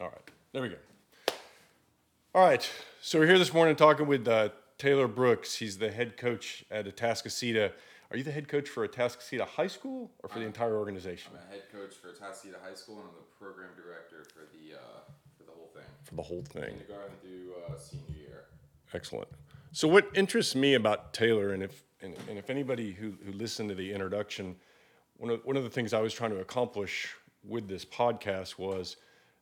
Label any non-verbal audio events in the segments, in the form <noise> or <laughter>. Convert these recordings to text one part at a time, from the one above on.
All right, there we go. All right, so we're here this morning talking with uh, Taylor Brooks. He's the head coach at Atascocita. Are you the head coach for Atascocita High School or for the entire organization? I'm a head coach for Atascocita High School, and I'm the program director for the uh, for the whole thing, For the whole thing. kindergarten through uh, senior year. Excellent. So, what interests me about Taylor, and if and, and if anybody who, who listened to the introduction, one of, one of the things I was trying to accomplish with this podcast was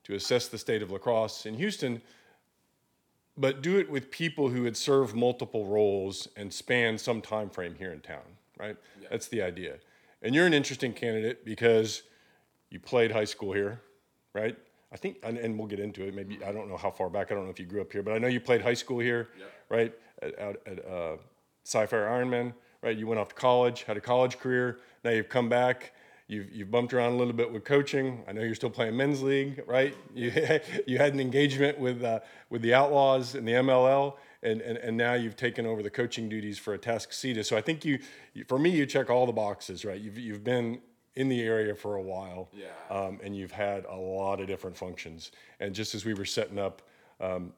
to assess the state of lacrosse in Houston, but do it with people who had served multiple roles and span some time frame here in town. Right. That's the idea. And you're an interesting candidate because you played high school here, right? I think, and, and we'll get into it. Maybe I don't know how far back. I don't know if you grew up here, but I know you played high school here, Yep. right? At, out at uh, Cy-Fair Ironman, right? You went off to college, had a college career. Now you've come back. You've, you've bumped around a little bit with coaching. I know you're still playing men's league, right? <laughs> You, you had an engagement with uh, with the Outlaws and the MLL, and, and, and now you've taken over the coaching duties for a Atascocita. So I think you, for me, you check all the boxes, right? You've, you've been in the area for a while, Yeah. um, and you've had a lot of different functions. And just as we were setting up um,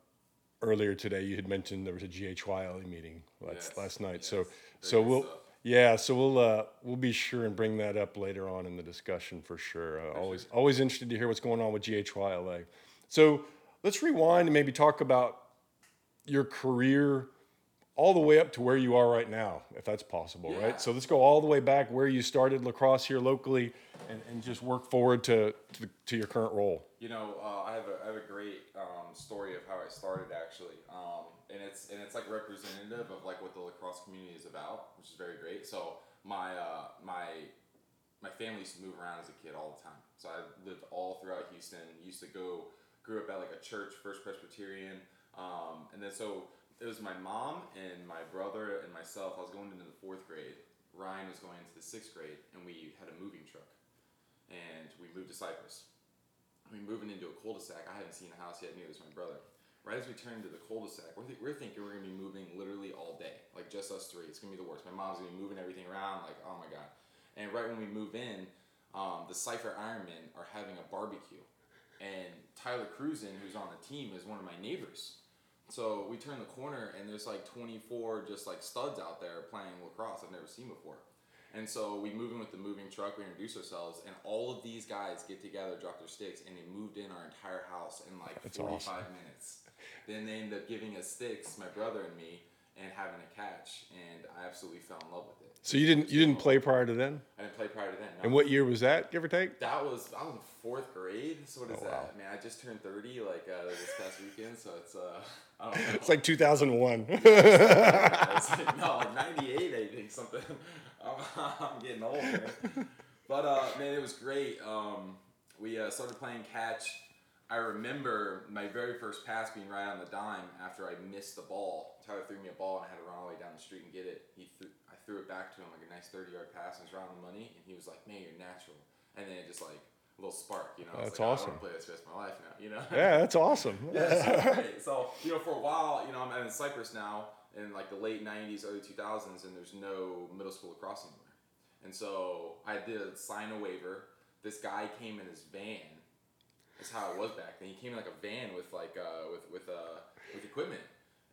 earlier today, you had mentioned there was a GHYLA meeting last, Yes, last night. yes. So, Very so we'll, stuff. Yeah, so we'll uh, we'll be sure and bring that up later on in the discussion for sure. Uh, always always interested to hear what's going on with GHYLA. So let's rewind and maybe talk about your career all the way up to where you are right now, if that's possible, Yeah. right? So let's go all the way back where you started lacrosse here locally, and, and just work forward to, to to your current role. You know, uh, I have a I have a great um, story of how I started actually, um, and it's and it's like representative of like what the lacrosse community is about, which is very great. So my uh, my my family used to move around as a kid all the time. So I lived all throughout Houston. Used to go, grew up at like a church, First Presbyterian, um, and then so it was my mom and my brother and myself. I was going into the fourth grade. Ryan was going into the sixth grade, and we had a moving truck, and we moved to Cypress. I mean, moving into a cul-de-sac. I haven't seen a house yet. Neither was my brother. Right as we turn into the cul-de-sac, we're, th- we're thinking we're gonna be moving literally all day, like just us three. It's gonna be the worst. My mom's gonna be moving everything around, like oh my god. And right when we move in, um, the Cy-Fair Ironmen are having a barbecue, and Tyler Cruzen, who's on the team, is one of my neighbors. So we turn the corner, and there's like 24 just like studs out there playing lacrosse I've never seen before. And so we move in with the moving truck, we introduce ourselves, and all of these guys get together, drop their sticks, and they moved in our entire house in like That's 45 awesome. minutes. Then they ended up giving us sticks, my brother and me, and having a catch, and I absolutely fell in love with it. So you didn't you didn't play prior to then? I didn't play prior to then. no. And what year was that, give or take? That was I was in fourth grade. So what is Oh, wow. that? Man, I just turned 30 like uh, this past weekend, so it's uh I don't <laughs> know. <laughs> It's like 2001. No, like 98, I think something. <laughs> I'm, I'm getting old, man. But uh, man, it was great. Um, we uh, started playing catch. I remember my very first pass being right on the dime after I missed the ball. Tyler threw me a ball and I had to run all the way down the street and get it. He threw, I threw it back to him like a nice 30 yard pass and it was right on the money. And he was like, man, you're natural. And then it just like a little spark, you know? That's like, "Oh, I awesome. want to play this rest of my life now, you know? yeah, that's awesome. <laughs> Yeah, so, <laughs> so you know, for a while, you know, I'm in Cypress now in like the late '90s, early 2000s, and there's no middle school lacrosse anymore. And so I did sign a waiver. This guy came in his van. That's how it was back then. He came in like a van with like uh, with with uh, with equipment,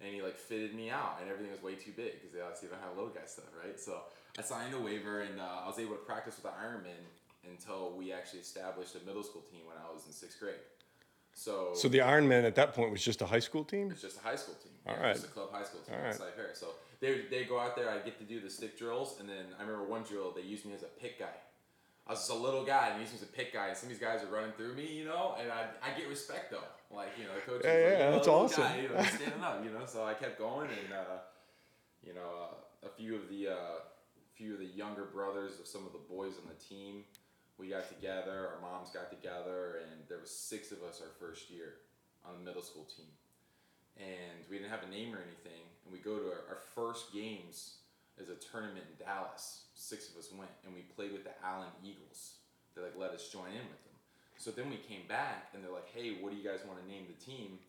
and he like fitted me out, and everything was way too big because they obviously don't have little guy stuff, right? So I signed a waiver, and uh, I was able to practice with the Ironman until we actually established a middle school team when I was in sixth grade. So So the Ironman at that point was just a high school tean? it's just a high school team. All yeah, right. Just a club high school team. All right. right. Fair. So they they go out there. I get to do the stick drills, and then I remember one drill they used me as a pick guy. I was just a little guy, and he used a pick guy, and some of these guys are running through me, you know, and I, I get respect though. Like you know, the coach. Yeah, like, yeah, "Oh, that's awesome." Guy, you know, <laughs> standing up, you know. So I kept going, and uh, you know, uh, a few of the uh, few of the younger brothers of some of the boys on the team, we got together. Our moms got together, and there was six of us our first year on the middle school team and we didn't have a name or anything. And we go to our, our first games as a tournament in Dallas. Six of us went, and we played with the Allen Eagles. They like let us join in with them. So then we came back, and they're like, "Hey, what do you guys want to name the team?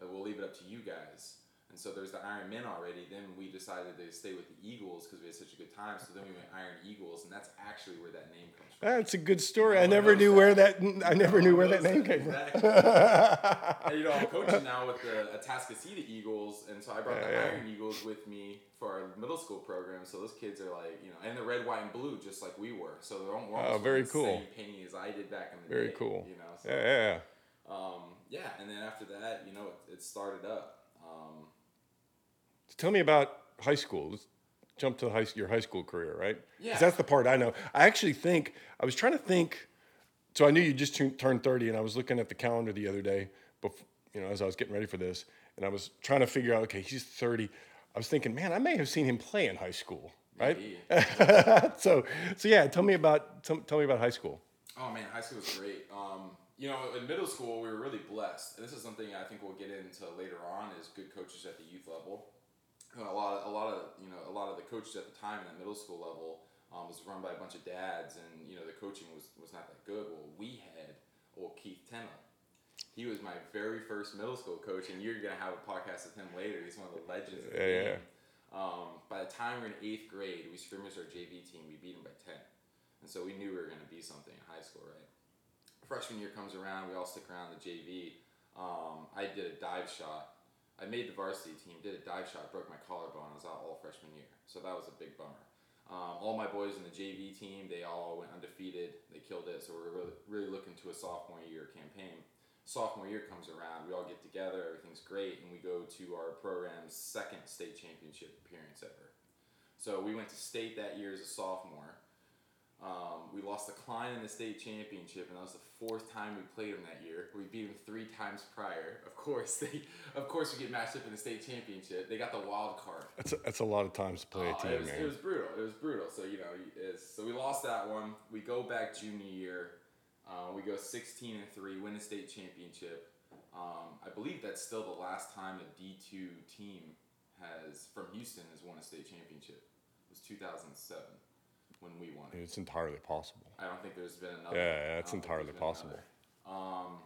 Uh, we'll leave it up to you guys." And so there's the Iron Men already. Then we decided to stay with the Eagles because we had such a good time. So then we went Iron Eagles, and that's actually where that name comes from. That's a good story. No I never knew that. where that I never knew where that name came from. exactly. <laughs> you know, I'm coaching now with the Atascocita Eagles, and so I brought Yeah, the yeah. Iron Eagles with me for our middle school program. So those kids are like, you know, and the red, white, and blue, just like we were. So they're almost Oh, very the cool. Same painting as I did back in the Very day. cool. You know, so, Yeah, yeah, yeah. um, yeah, and then after that, you know, it, it started up. Um, tell me about high school. Let's jump to high, your high school career, right? Yeah. that's the part I know. I actually think I was trying to think. So I knew you just tu- turned thirty, and I was looking at the calendar the other day, before, you know, as I was getting ready for this, and I was trying to figure out. Okay, he's thirty. I was thinking, man, I may have seen him play in high school, right? Maybe. <laughs> so, so yeah, tell me about tell, tell me about high school. Oh man, high school was great. Um, you know, in middle school we were really blessed, and this is something I think we'll get into later on. Is good coaches at the youth level. A lot, of, a lot of you know, a lot of the coaches at the time in that middle school level um, was run by a bunch of dads, and you know, the coaching was was not that good. Well, we had old Keith Tennell. He was my very first middle school coach, and you're gonna have a podcast with him later. He's one of the legends. Of the Yeah, yeah, game. Um, by the time we're in eighth grade, we scrimmaged our JV team. We beat them by ten, and so we knew we were going to be something in high school, right? Freshman year comes around, we all stick around the JV. Um, I did a dive shot. I made the varsity team, did a dive shot, broke my collarbone. I was out all freshman year, so that was a big bummer. Um, all my boys in the JV team, they all went undefeated. They killed it, so we're really, really looking to a sophomore year campaign sophomore year comes around, we all get together, everything's great, and we go to our program's second state championship appearance ever. So we went to state that year as a sophomore. Um, we lost to Klein in the state championship, and that was the fourth time we played them that year. We beat them three times prior. Of course, <laughs> they, of course, we get matched up in the state championship. They got the wild card. That's a, that's a lot of times to play a Oh, team, it, was, man. it was brutal. It was brutal. So you know, it's, so we lost that one. We go back junior year. Uh, we go 16 and three, win the state championship. Um, I believe that's still the last time a D2 team has from Houston has won a state championship. It was 2007 when we won it. it's entirely possible. I don't think there's been another. Yeah, I yeah, don't that's entirely possible. Um,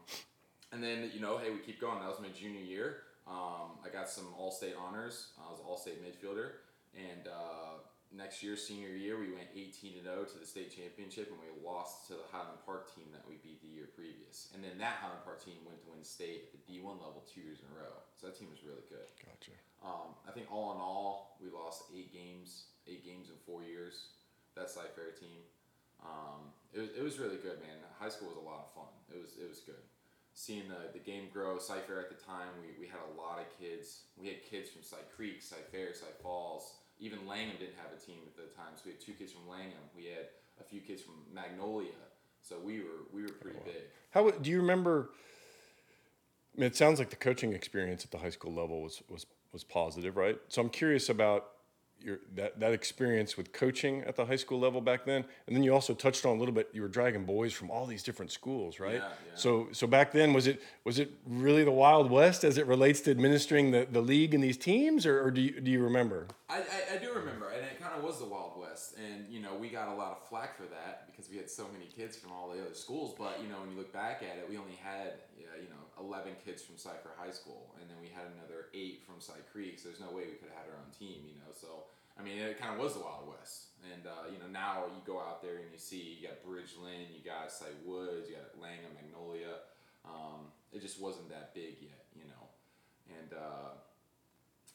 and then you know, hey, we keep going. That was my junior year. Um, I got some All-State honors. I was All-State midfielder, and uh, next year, senior year, we went 18 and 0 to the state championship, and we lost to the Highland Park team that we beat the year previous. And then that Highland Park team went to win state at the D1 level two years in a row. So that team was really good. Gotcha. Um, I think all in all, we lost eight games, eight games in four years. That Cy Fair team. Um, it was it was really good, man. High school was a lot of fun. It was it was good. Seeing the, the game grow, Cy Fair at the time, we, we had a lot of kids. We had kids from Cy Creek, Cy Fair, Cy Falls. Even Langham didn't have a team at the time, so we had two kids from Langham. We had a few kids from Magnolia. So we were we were pretty big. How do you remember? I mean, it sounds like the coaching experience at the high school level was was was positive, right? So I'm curious about your that that experience with coaching at the high school level back then, and then you also touched on a little bit. You were dragging boys from all these different schools, right? Yeah, yeah. So so back then was it was it really the Wild West as it relates to administering the, the league and these teams, or, or do you do you remember? I, I, I do remember, and it kind of was the Wild West, and you know we got a lot of flack for that because we had so many kids from all the other schools. But you know when you look back at it, we only had yeah, you know eleven kids from Cy-Fair High School, and then we had another eight from Cy Creek. So there's no way we could have had our own team, you know. So I mean, it kind of was the Wild West, and uh, you know now you go out there and you see you got Bridgeland, you got Cy Woods, you got Langham, Magnolia. Um, it just wasn't that big yet, you know, and. Uh,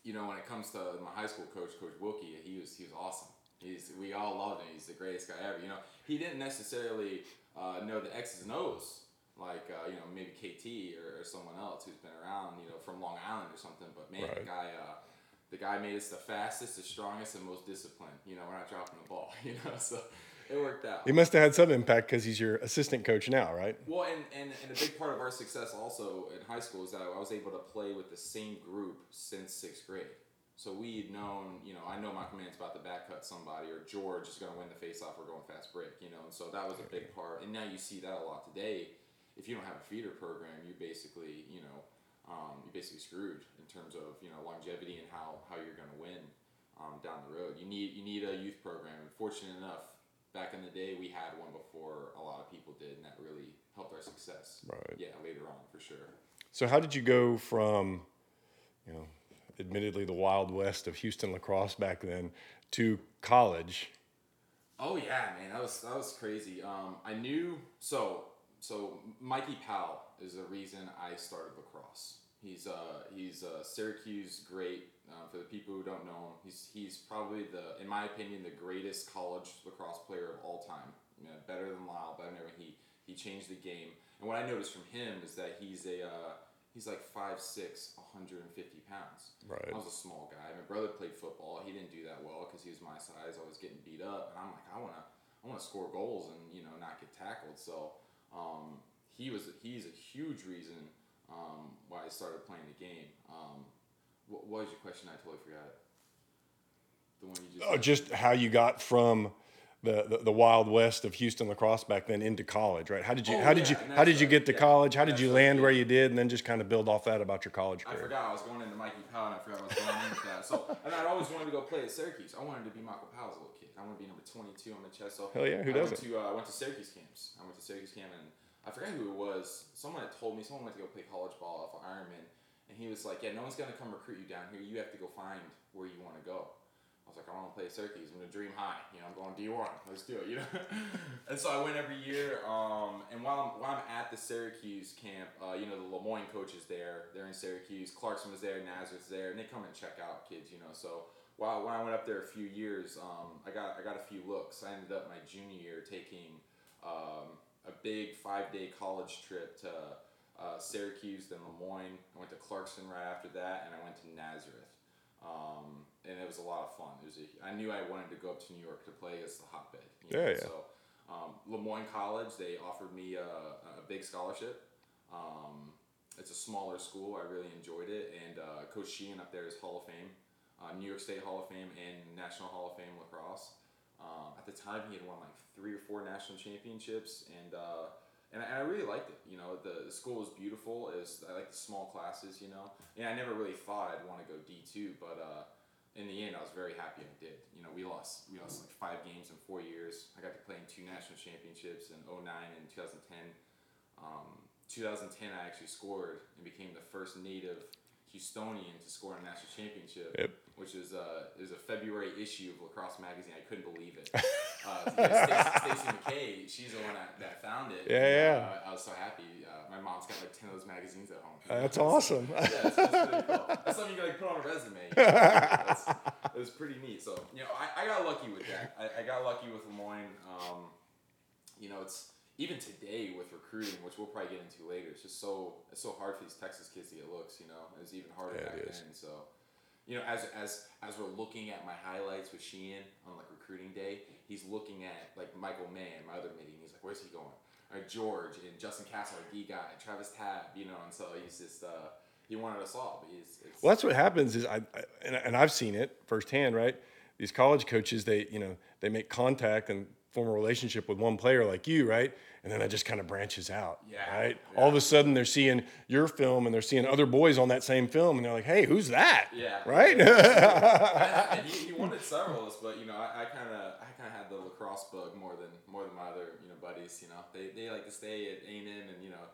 you know, when it comes to my high school coach, Coach Wilkie, he was he was awesome. He's we all loved him. He's the greatest guy ever. You know, he didn't necessarily uh, know the X's and O's like uh, you know maybe KT or, or someone else who's been around, you know, from Long Island or something. But man, the guy. Uh, the guy made us the fastest, the strongest, and most disciplined. You know, we're not dropping the ball. <laughs> You know, so it worked out. He must have had some impact because he's your assistant coach now, right? Well, and, and, and a big part of our success also in high school is that I was able to play with the same group since sixth grade. So we had known, you know, I know my Mann's about to back cut somebody, or George is going to win the face-off or going fast break, you know, and so that was a big part. And now you see that a lot today. If you don't have a feeder program, you basically, you know, um, you're basically screwed in terms of you know longevity and how, how you're going to win um, down the road. You need you need a youth program. And fortunate enough, back in the day, we had one before a lot of people did, and that really helped our success. Right. Yeah, later on for sure. So how did you go from, you know, admittedly the wild west of Houston lacrosse back then, to college. Oh yeah, man, that was that was crazy. Um, I knew so so Mikey Powell is the reason I started lacrosse. He's uh he's a Syracuse great. Uh, for the people who don't know him, he's he's probably the in my opinion the greatest college lacrosse player of all time. You know, better than Lyle, better than everyone. He he changed the game. And what I noticed from him is that he's a uh, he's like 5'6", 150 pounds. Right. I was a small guy. My brother played football. He didn't do that well because he was my size. Always getting beat up, and I'm like, I wanna I wanna score goals and you know not get tackled. So um, he was he's a huge reason um, why I started playing the game. Um, what, what was your question? I totally forgot it. The one you just. Oh, just how you got from the, the, the wild west of Houston lacrosse back then into college, right? How did you Oh, how did yeah, you how did you get to yeah. college? How did you land where you did, and then just kind of build off that about your college career? I forgot I was going into Mikey Powell and I forgot I was going into that. So, and I'd always wanted to go play at Syracuse. I wanted to be Michael Powell's. I want to be number 22 on the chest. So Hell yeah, who I doesn't? Went to, uh, I went to Syracuse camps. I went to Syracuse camp and I forgot who it was. Someone had told me, someone went to go play college ball off of Ironman. And he was like, yeah, no one's going to come recruit you down here. You have to go find where you want to go. I was like, I want to play Syracuse. I'm gonna dream high. You know, I'm going D1. Let's do it. You know. <laughs> and so I went every year. Um, and while I'm, while I'm at the Syracuse camp, uh, you know, the Lemoyne coach is there. They're in Syracuse. Clarkson was there. Nazareth's there, and they come and check out kids. You know, so while when I went up there a few years, um, I got I got a few looks. I ended up my junior year taking um, a big five day college trip to uh, Syracuse, then Lemoyne. I went to Clarkson right after that, and I went to Nazareth. Um, and it was a lot of fun. It was a, I knew I wanted to go up to New York to play as the hotbed. you Yeah, yeah. So um, Lemoyne College, they offered me a, a big scholarship. Um, it's a smaller school. I really enjoyed it. And uh, Coach Sheehan up there is Hall of Fame, uh, New York State Hall of Fame, and National Hall of Fame lacrosse. Um, at the time, he had won like three or four national championships, and uh, and, I, and I really liked it. You know, the, the school was beautiful. Was, I like the small classes. You know, and I never really thought I'd want to go D two, but uh, in the end, I was very happy I did. You know, we lost we lost like five games in four years. I got to play in two national championships in 09 and 2010. Um, 2010, I actually scored and became the first native Houstonian to score a national championship, Yep. which is uh, is a February issue of Lacrosse magazine. I couldn't believe it. <laughs> Uh, Stacey Stacey McKay, she's the one that, that found it. Yeah, yeah. Uh, I was so happy. Uh, my mom's got like ten of those magazines at home. That's So- awesome. yeah, it's pretty cool. That's something you can like put on a resume. That's, it was pretty neat. So you know, I, I got lucky with that. I, I got lucky with Lemoyne. Um, you know, it's even today with recruiting, which we'll probably get into later. It's just so it's so hard for these Texas kids to get looks. You know, it's even harder Yeah, back it then. So. You know, as, as as we're looking at my highlights with Sheehan on like recruiting day, he's looking at like Michael Mann, my other meeting. He's like, "Where's he going?" Or George and Justin Castle, D guy, Travis Tab, you know. And so he's just uh, he wanted us all, but he's it's, Well, that's what happens is I, I and, and I've seen it firsthand, right? These college coaches, they you know they make contact and form a relationship with one player like you, right? And then it just kind of branches out, Yeah, right? All of a sudden, they're seeing your film and they're seeing other boys on that same film, and they're like, "Hey, who's that?" Yeah. right? <laughs> and he, he wanted several of us, but you know, I kind of I kind of had the lacrosse bug more than more than my other you know buddies. You know, they, they like to stay at A and M and you know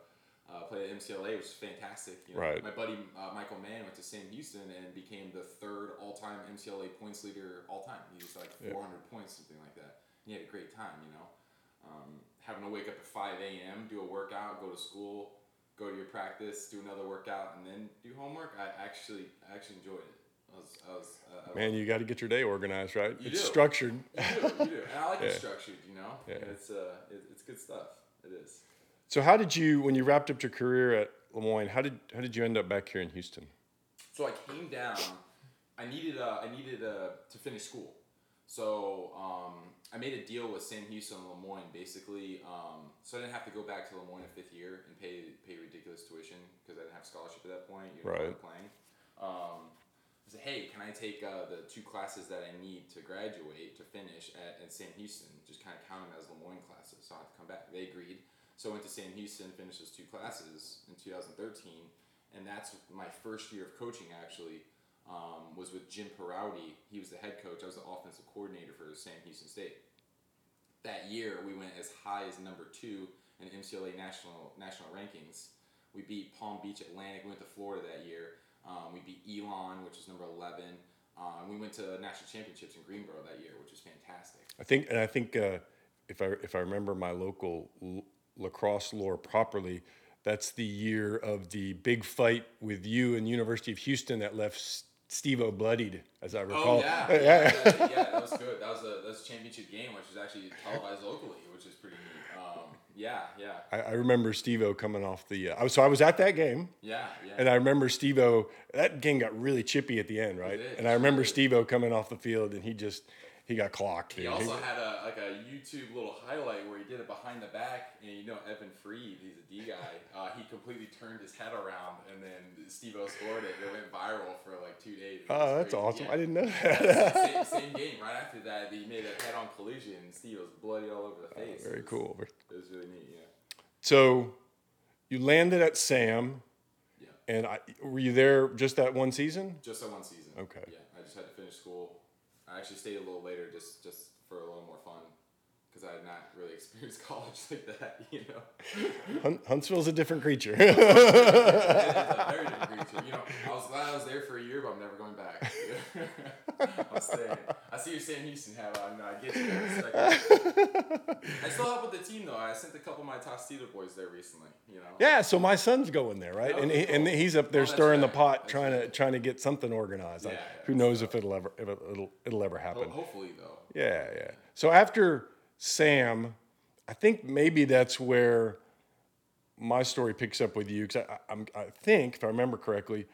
uh, play at MCLA, which is fantastic. You know, Right. My buddy uh, Michael Mann went to Sam Houston and became the third all time MCLA points leader all time. He was like Yeah. 400 points, something like that. He had a great time. You know, um, having to wake up at 5 a.m., do a workout, go to school. Go to your practice, do another workout, and then do homework. I actually, I actually enjoyed it. I was, I was, uh, Man, you got to get your day organized, right? You it's do. structured. You do, you do. And I like <laughs> Yeah. it structured, you know? Yeah. It's, uh, it, it's good stuff. It is. So, how did you, when you wrapped up your career at Lemoyne, how did how did you end up back here in Houston? So I came down, I needed, uh, I needed uh, to finish school. So um, I made a deal with Sam Houston and Lemoyne, basically. Um, so I didn't have to go back to Lemoyne a fifth year and pay, pay ridiculous tuition because I didn't have scholarship at that point. You know, Right. Playing. Um, I said, hey, can I take uh, the two classes that I need to graduate to finish at, at Sam Houston? Just kind of count them as Lemoyne classes, so I have to come back. They agreed. So I went to Sam Houston, finished those two classes in 2013, and that's my first year of coaching actually. Um, was with Jim Perowdy. He was the head coach. I was the offensive coordinator for Sam Houston State. That year, we went as high as number two in MCLA national national rankings. We beat Palm Beach Atlantic. We went to Florida that year. Um, we beat Elon, which is number eleven. Uh, and we went to national championships in Greensboro that year, which was fantastic. I think, and I think uh, if I if I remember my local l- lacrosse lore properly, that's the year of the big fight with you and University of Houston that left Steve O bloodied, as I recall. Oh yeah, yeah, <laughs> yeah, that, yeah, that was good. That was a that was a championship game, which was actually televised locally, which is pretty neat. Um, yeah, yeah, I, I remember Steve O coming off the. Uh, I was, so I was at that game. yeah, yeah. And I remember Steve O, that game got really chippy at the end, right? And I remember. Steve O coming off the field and he just, he got clocked. He dude. also had a like a YouTube little highlight where he did it behind the back, and you know Evan Freed, he's a D guy. Uh, he completely turned his head around, and then Steve O scored it. It went viral for like two days. Oh, that's crazy. awesome. Yeah. I didn't know that. same, same game. Right after that, he made a head-on collision. and Steve was bloody all over the face. Very It was- cool. It was really neat. Yeah. So you landed at Sam Yeah. and I, were you there just that one season? Just that one season. Okay. Yeah, I just had to finish school. I actually stayed a little later just just for a little more fun because I had not really <laughs> experienced college like that, you know. Hun- Huntsville's a different creature. <laughs> a very different creature. I was glad I was there for a year, but I'm never going back. <laughs> I'm staying. I see your Sam Houston hat on. I get you. I. I still help with the team though. I sent a couple of my Tostitos boys there recently. You know. yeah, so my son's going there, right? Oh, and he, cool. and he's up there Oh, stirring the pot, That's trying to trying to get something organized. Like, Yeah, yeah, who knows if it'll ever if it'll it'll ever happen. hopefully though. Yeah, yeah. So after Sam, I think maybe that's where my story picks up with you because I, I'm, I think, if I remember correctly,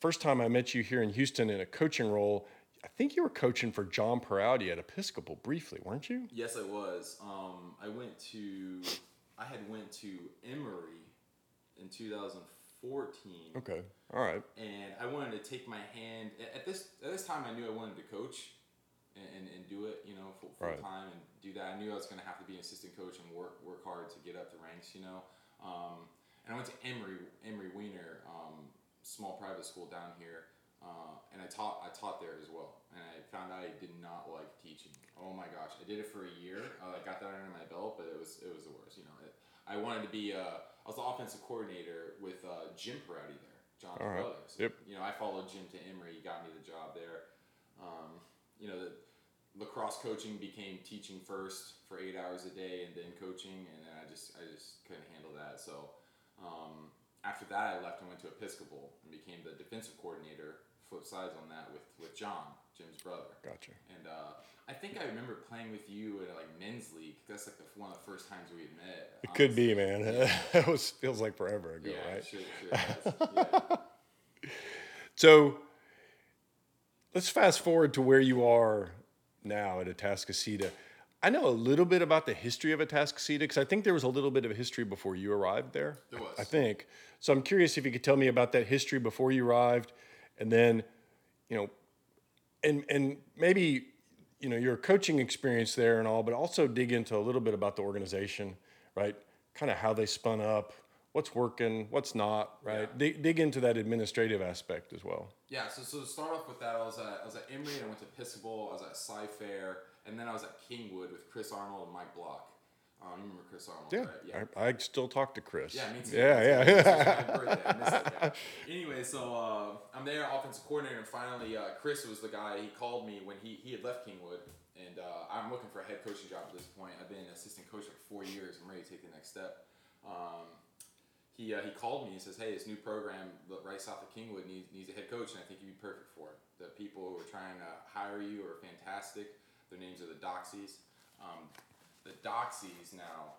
first time I met you here in Houston in a coaching role, I think you were coaching for John Peraldi at Episcopal briefly, weren't you? Yes, I was. Um, I went to, I had went to Emery in 2014, Okay, all right. and I wanted to take my hand. at- At this at this time, I knew I wanted to coach, and, and, and do it, you know, full, full Right. time and do that. I knew I was going to have to be an assistant coach and work work hard to get up the ranks, you know. Um, and I went to Emery Emery Weiner, um, small private school down here, uh, and I taught I taught there as well. And I found out I did not like teaching. Oh my gosh, I did it for a year. Uh, I got that under my belt, but it was it was the worst. You know, it, I wanted to be. Uh, I was the offensive coordinator with uh, Jim Perotti there, John's right. brother. So, Yep. You know, I followed Jim to Emery. He got me the job there. Um, you know, the lacrosse coaching became teaching first for eight hours a day, and then coaching, and then I just I just couldn't handle that. So um, after that, I left and went to Episcopal and became the defensive coordinator. Flip sides on that with with John, Jim's brother. Gotcha. And uh, I think I remember playing with you at like men's league. That's like the, one of the first times we had met. It could be, man. it <laughs> was feels like forever ago, Yeah, right? sure, sure <laughs> yeah. So let's fast forward to where you are now at Atascocita. I know a little bit about the history of Atascocita because I think there was a little bit of a history before you arrived there. There was. I think. So I'm curious if you could tell me about that history before you arrived, and then, you know, and and maybe you know your coaching experience there and all, but also dig into a little bit about the organization, right? Kind of how they spun up, what's working, what's not, right? Yeah. Dig, dig into that administrative aspect as well. Yeah, so, so to start off with that, I was at I was at Emery and I went to Episcopal. I was at Sci Fair, and then I was at Kingwood with Chris Arnold and Mike Block. Um, you remember Chris Arnold, Yeah, right? I, I still talk to Chris. Yeah, me too. Yeah, me too. yeah. It's my <laughs> birthday. I miss that guy. Anyway, so uh, I'm there, offensive coordinator, and finally uh, Chris was the guy. He called me when he, he had left Kingwood, and uh, I'm looking for a head coaching job at this point. I've been an assistant coach for four years. I'm ready to take the next step. Um, he, uh, he called me and says, "Hey, this new program right south of Kingwood needs, needs a head coach, and I think you'd be perfect for it. The people who are trying to hire you are fantastic. Their names are the Doxies. Um, the Doxies now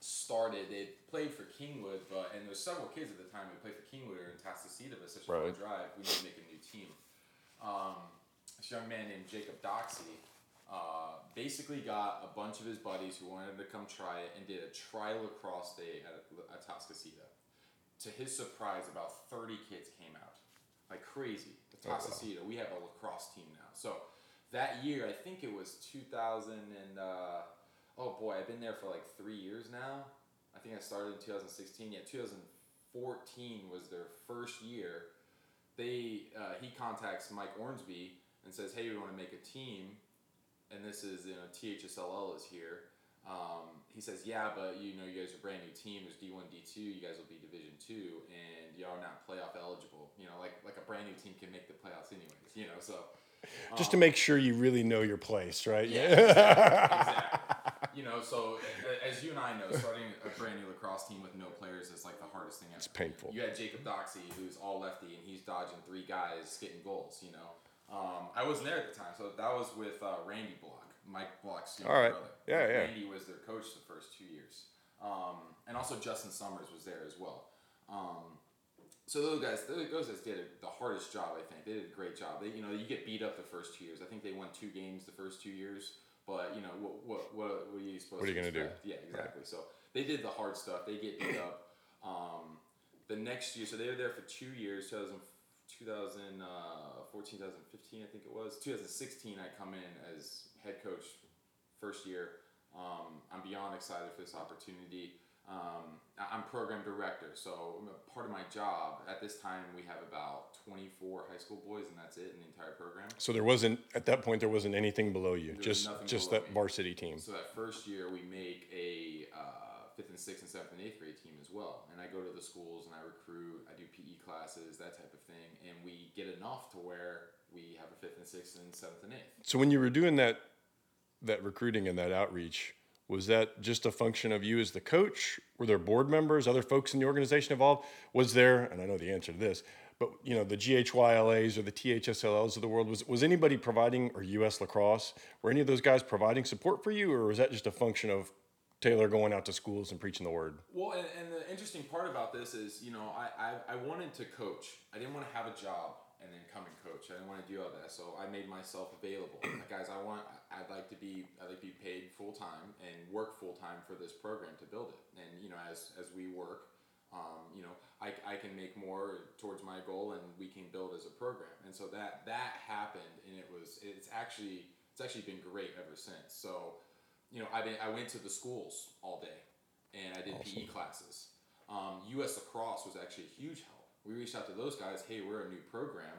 started. They played for Kingwood, but and there's several kids at the time who played for Kingwood or in Tascasita, but such a Right. drive. We need to make a new team. Um, this young man named Jacob Doxy uh, basically got a bunch of his buddies who wanted to come try it and did a tri lacrosse day at, at Tascasita. To his surprise, about 30 kids came out. Like crazy. Oh. Tascasita, we have a lacrosse team now. So that year, I think it was 2000 and uh, oh boy, I've been there for like three years now. I think I started in 2016. Yeah, 2014 was their first year. They uh, he contacts Mike Ormsby and says, "Hey, we want to make a team." And this is you know THSLL is here. Um, he says, "Yeah, but you know you guys are a brand new team. There's D1, D2. You guys will be Division two, and y'all are not playoff eligible. You know, like like a brand new team can make the playoffs anyways. You know, so Just to make sure you really know your place, right? yeah, <laughs> exactly, exactly. You know, so as you and I know, starting a brand new lacrosse team with no players is like the hardest thing ever. It's painful. You had Jacob Doxey, who's all lefty, and he's dodging three guys getting goals. You know, um, I wasn't there at the time, so that was with uh, Randy Block, Mike Block's younger All right. brother. Yeah, yeah. Randy was their coach the first two years, um, and also Justin Summers was there as well. Um, so those guys, those guys did the hardest job. I think they did a great job. They, you know, you get beat up the first two years. I think they won two games the first two years. But you know, what what what, what are you supposed? What are you to gonna do? Yeah, exactly. So they did the hard stuff. They get beat up. Um, the next year, so they were there for two years. 2000, 2014, 2015, I think it was. 2016, I come in as head coach, first year. Um, I'm beyond excited for this opportunity. Um, I'm program director, so part of my job at this time we have about 24 high school boys, and that's it in the entire program. So there wasn't at that point there wasn't anything below you, was just just that me. varsity team. So that first year we make a uh, fifth and sixth and seventh and eighth grade team as well, and I go to the schools and I recruit. I do PE classes, that type of thing, and we get enough to where we have a fifth and sixth and seventh and eighth. So when you were doing that that recruiting and that outreach, was that just a function of you as the coach? Were there board members, other folks in the organization involved? Was there, and I know the answer to this, but you know, the GHYLAs or the THSLLs of the world, was was anybody providing or US lacrosse? Were any of those guys providing support for you, or was that just a function of Taylor going out to schools and preaching the word? Well, and, and the interesting part about this is, you know, I, I, I wanted to coach. I didn't want to have a job and then come and coach. I didn't want to do all that, so I made myself available. Like, <clears throat> guys, I want, I'd like to be, I'd like to be paid full time and work full time for this program to build it. And you know, as as we work, um, you know, I, I can make more towards my goal, and we can build as a program. And so that that happened, and it was, it's actually, it's actually been great ever since. So, you know, I been, I went to the schools all day, and I did PE classes. Um, U.S. Lacrosse was actually a huge help. We reached out to those guys. Hey, we're a new program.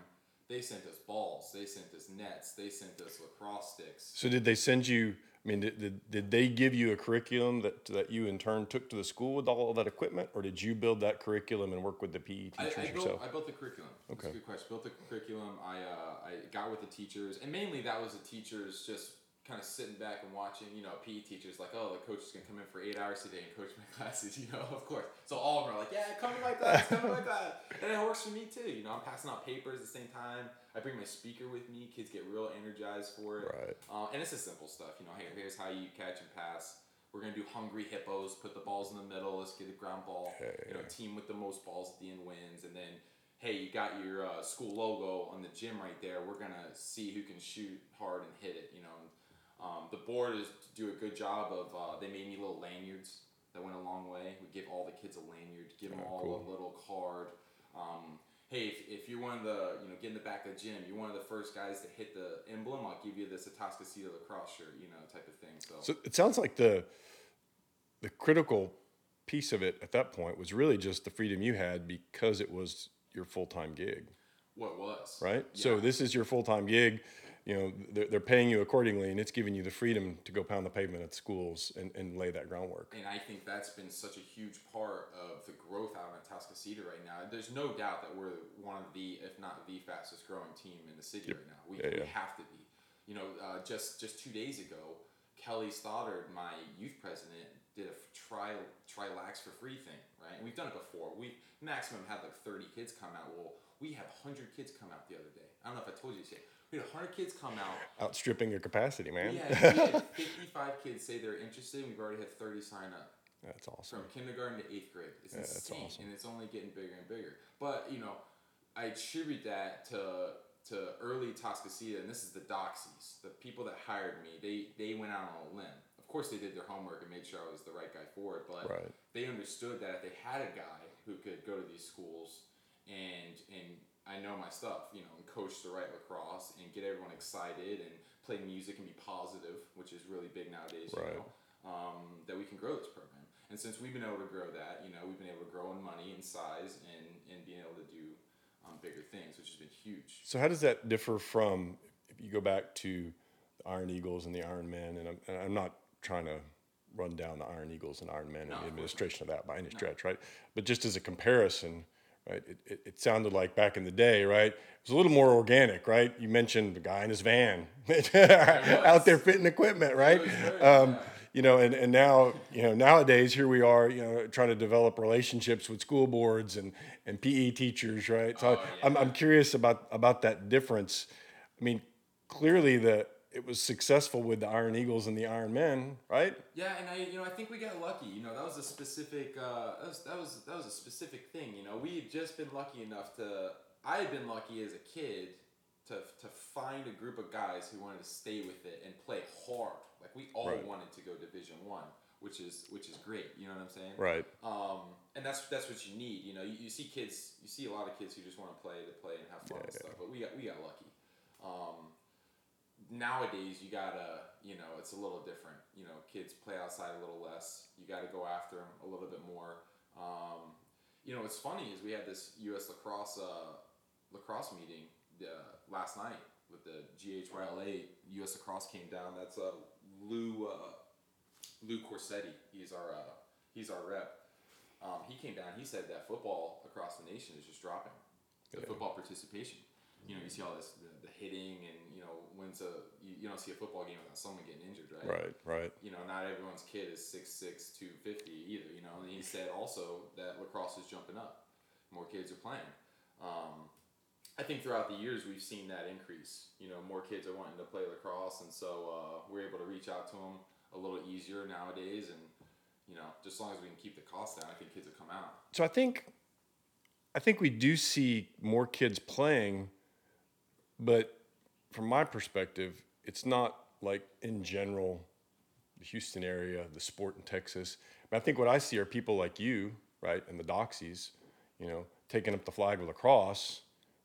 They sent us balls. They sent us nets. They sent us lacrosse sticks. So did they send you? I mean, did, did, did they give you a curriculum that that you in turn took to the school with all of that equipment, or did you build that curriculum and work with the PE teachers I, built, yourself? I built the curriculum. That's Okay. a good question. Built the curriculum. I, uh, I got with the teachers, and mainly that was the teachers just kind of sitting back and watching. You know, PE teachers like, oh, the coach is gonna come in for eight hours today and coach my <laughs> classes. You know, of course. So all of them are like, yeah, come to my class, come to my class, and it works for me too. You know, I'm passing out papers at the same time. I bring my speaker with me. Kids get real energized for it. Right. Uh, and it's the simple stuff. You know, hey, here's how you catch and pass. We're gonna do hungry hippos. Put the balls in the middle. Let's get a ground ball. You know, team with the most balls at the end wins. And then, hey, you got your uh, school logo on the gym right there. We're gonna see who can shoot hard and hit it. You know, and, um, the board is do a good job of. Uh, they made me little lanyards that went a long way. We give all the kids a lanyard. Give them all cool. a little card. Um, hey, if, if you're one of the, you know, get in the back of the gym, you're one of the first guys to hit the emblem, I'll give you this Atascocita lacrosse shirt, you know, type of thing. So, So it sounds like the the critical piece of it at that point was really just the freedom you had because it was your full time gig, what was right? So this is your full time gig. You know, they're, they're paying you accordingly, and it's giving you the freedom to go pound the pavement at schools and, and lay that groundwork. and I think that's been such a huge part of the growth out in Atascocita right now. There's no doubt that we're one of the, if not the fastest growing team in the city right now. We, Yeah, we have to be. You know, uh, just just two days ago, Kelly Stoddard, my youth president, did a tri trilax for free thing, right? And we've done it before. We maximum had like 30 kids come out. Well, we had 100 kids come out the other day. I don't know if I told you this yet. We had 100 kids come out. Outstripping your capacity, man. We had, we <laughs> had 55 kids say they're interested. and We've already had 30 sign up That's awesome. from kindergarten to eighth grade. It's Yeah, that's insane, awesome. and it's only getting bigger and bigger. But you know, I attribute that to to early Toscasita, and this is the Doxies, the people that hired me. They they went out on a limb. Of course, they did their homework and made sure I was the right guy for it. But Right. they understood that if they had a guy who could go to these schools and and I know my stuff, you know, and coach the right lacrosse and get everyone excited and play music and be positive, which is really big nowadays. Right. You know, um, that we can grow this program. And since we've been able to grow that, you know, we've been able to grow in money and size and and being able to do um, bigger things, which has been huge. So how does that differ from if you go back to the Iron Eagles and the Iron Men? And I'm, and I'm not trying to run down the Iron Eagles and Iron Men No, and the administration of that by any stretch, right? But just as a comparison, right? It, it, it sounded like back in the day, right? It was a little more organic, right? You mentioned the guy in his van <laughs> out there fitting equipment, right? Um, you know, and, and now, you know, nowadays here we are, you know, trying to develop relationships with school boards and, and PE teachers, right? So Oh, yeah. I'm, I'm curious about, about that difference. I mean, clearly the, it was successful with the Iron Eagles and the Iron Men, right? Yeah, and I, you know, I think we got lucky. You know, that was a specific, uh, that was that was that was a specific thing. You know, we had just been lucky enough to. I had been lucky as a kid to to find a group of guys who wanted to stay with it and play hard. Like we all Right. wanted to go Division One, which is which is great. You know what I'm saying? Right. Um, and that's that's what you need. You know, you, you see kids, you see a lot of kids who just want to play to play and have fun and stuff. But we got we got lucky. Um, nowadays, you gotta, you know, it's a little different. You know, kids play outside a little less. You got to go after them a little bit more. Um, you know, what's funny is we had this U.S. lacrosse uh, lacrosse meeting uh, last night with the GHYLA. U.S. lacrosse came down. That's uh, Lou uh, Lou Corsetti. He's our uh, he's our rep. Um, he came down. He said that football across the nation is just dropping. The football participation. You know, you see all this the, the hitting, and know, when's a you, you don't see a football game without someone getting injured, right? Right. Right. You know, not everyone's kid is 6'6", 250 either. You know, and he said also that lacrosse is jumping up. More kids are playing. Um, I think throughout the years we've seen that increase. You know, more kids are wanting to play lacrosse, and so uh, we're able to reach out to them a little easier nowadays. And you know, just as long as we can keep the cost down, I think kids will come out. So I think, I think we do see more kids playing, but from my perspective, it's not like in general, the Houston area, the sport in Texas. But I think what I see are people like you, right, and the Doxies, you know, taking up the flag with lacrosse,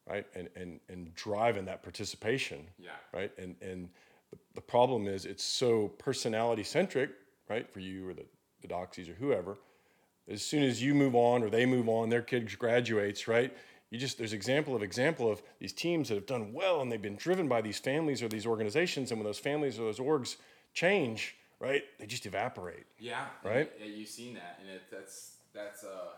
right, and and and driving that participation, Yeah. right, and and the, the problem is it's so personality centric, right, for you or the the Doxies or whoever as soon as you move on or they move on, their kid graduates, right? You just there's example of example of these teams that have done well and they've been driven by these families or these organizations, and when those families or those orgs change, right, they just evaporate. Yeah, Right? Yeah, you've seen that, and it, that's that's uh,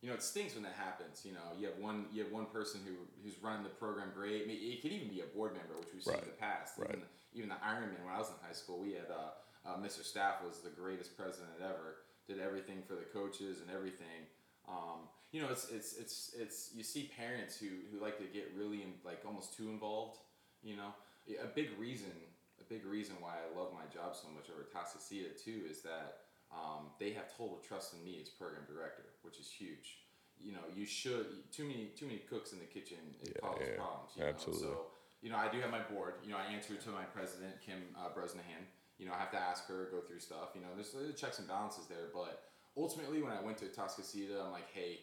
you know, it stinks when that happens. You know, you have one you have one person who who's running the program great. I mean, it could even be a board member, which we've seen in the past. right. Even, even the Ironman when I was in high school, we had uh, uh, Mr. Staff was the greatest president ever. Did everything for the coaches and everything. Um, you know, it's it's it's it's you see parents who who like to get really in, like almost too involved. You know, a big reason a big reason why I love my job so much over at Tascasita too is that um, they have total trust in me as program director, which is huge. You know, you should too many too many cooks in the kitchen it causes yeah, problems. You absolutely. Know? So you know, I do have my board. You know, I answer to my president Kim uh, Bresnahan. You know, I have to ask her, go through stuff. You know, there's, there's checks and balances there, but ultimately, when I went to Tascasita, I'm like, hey,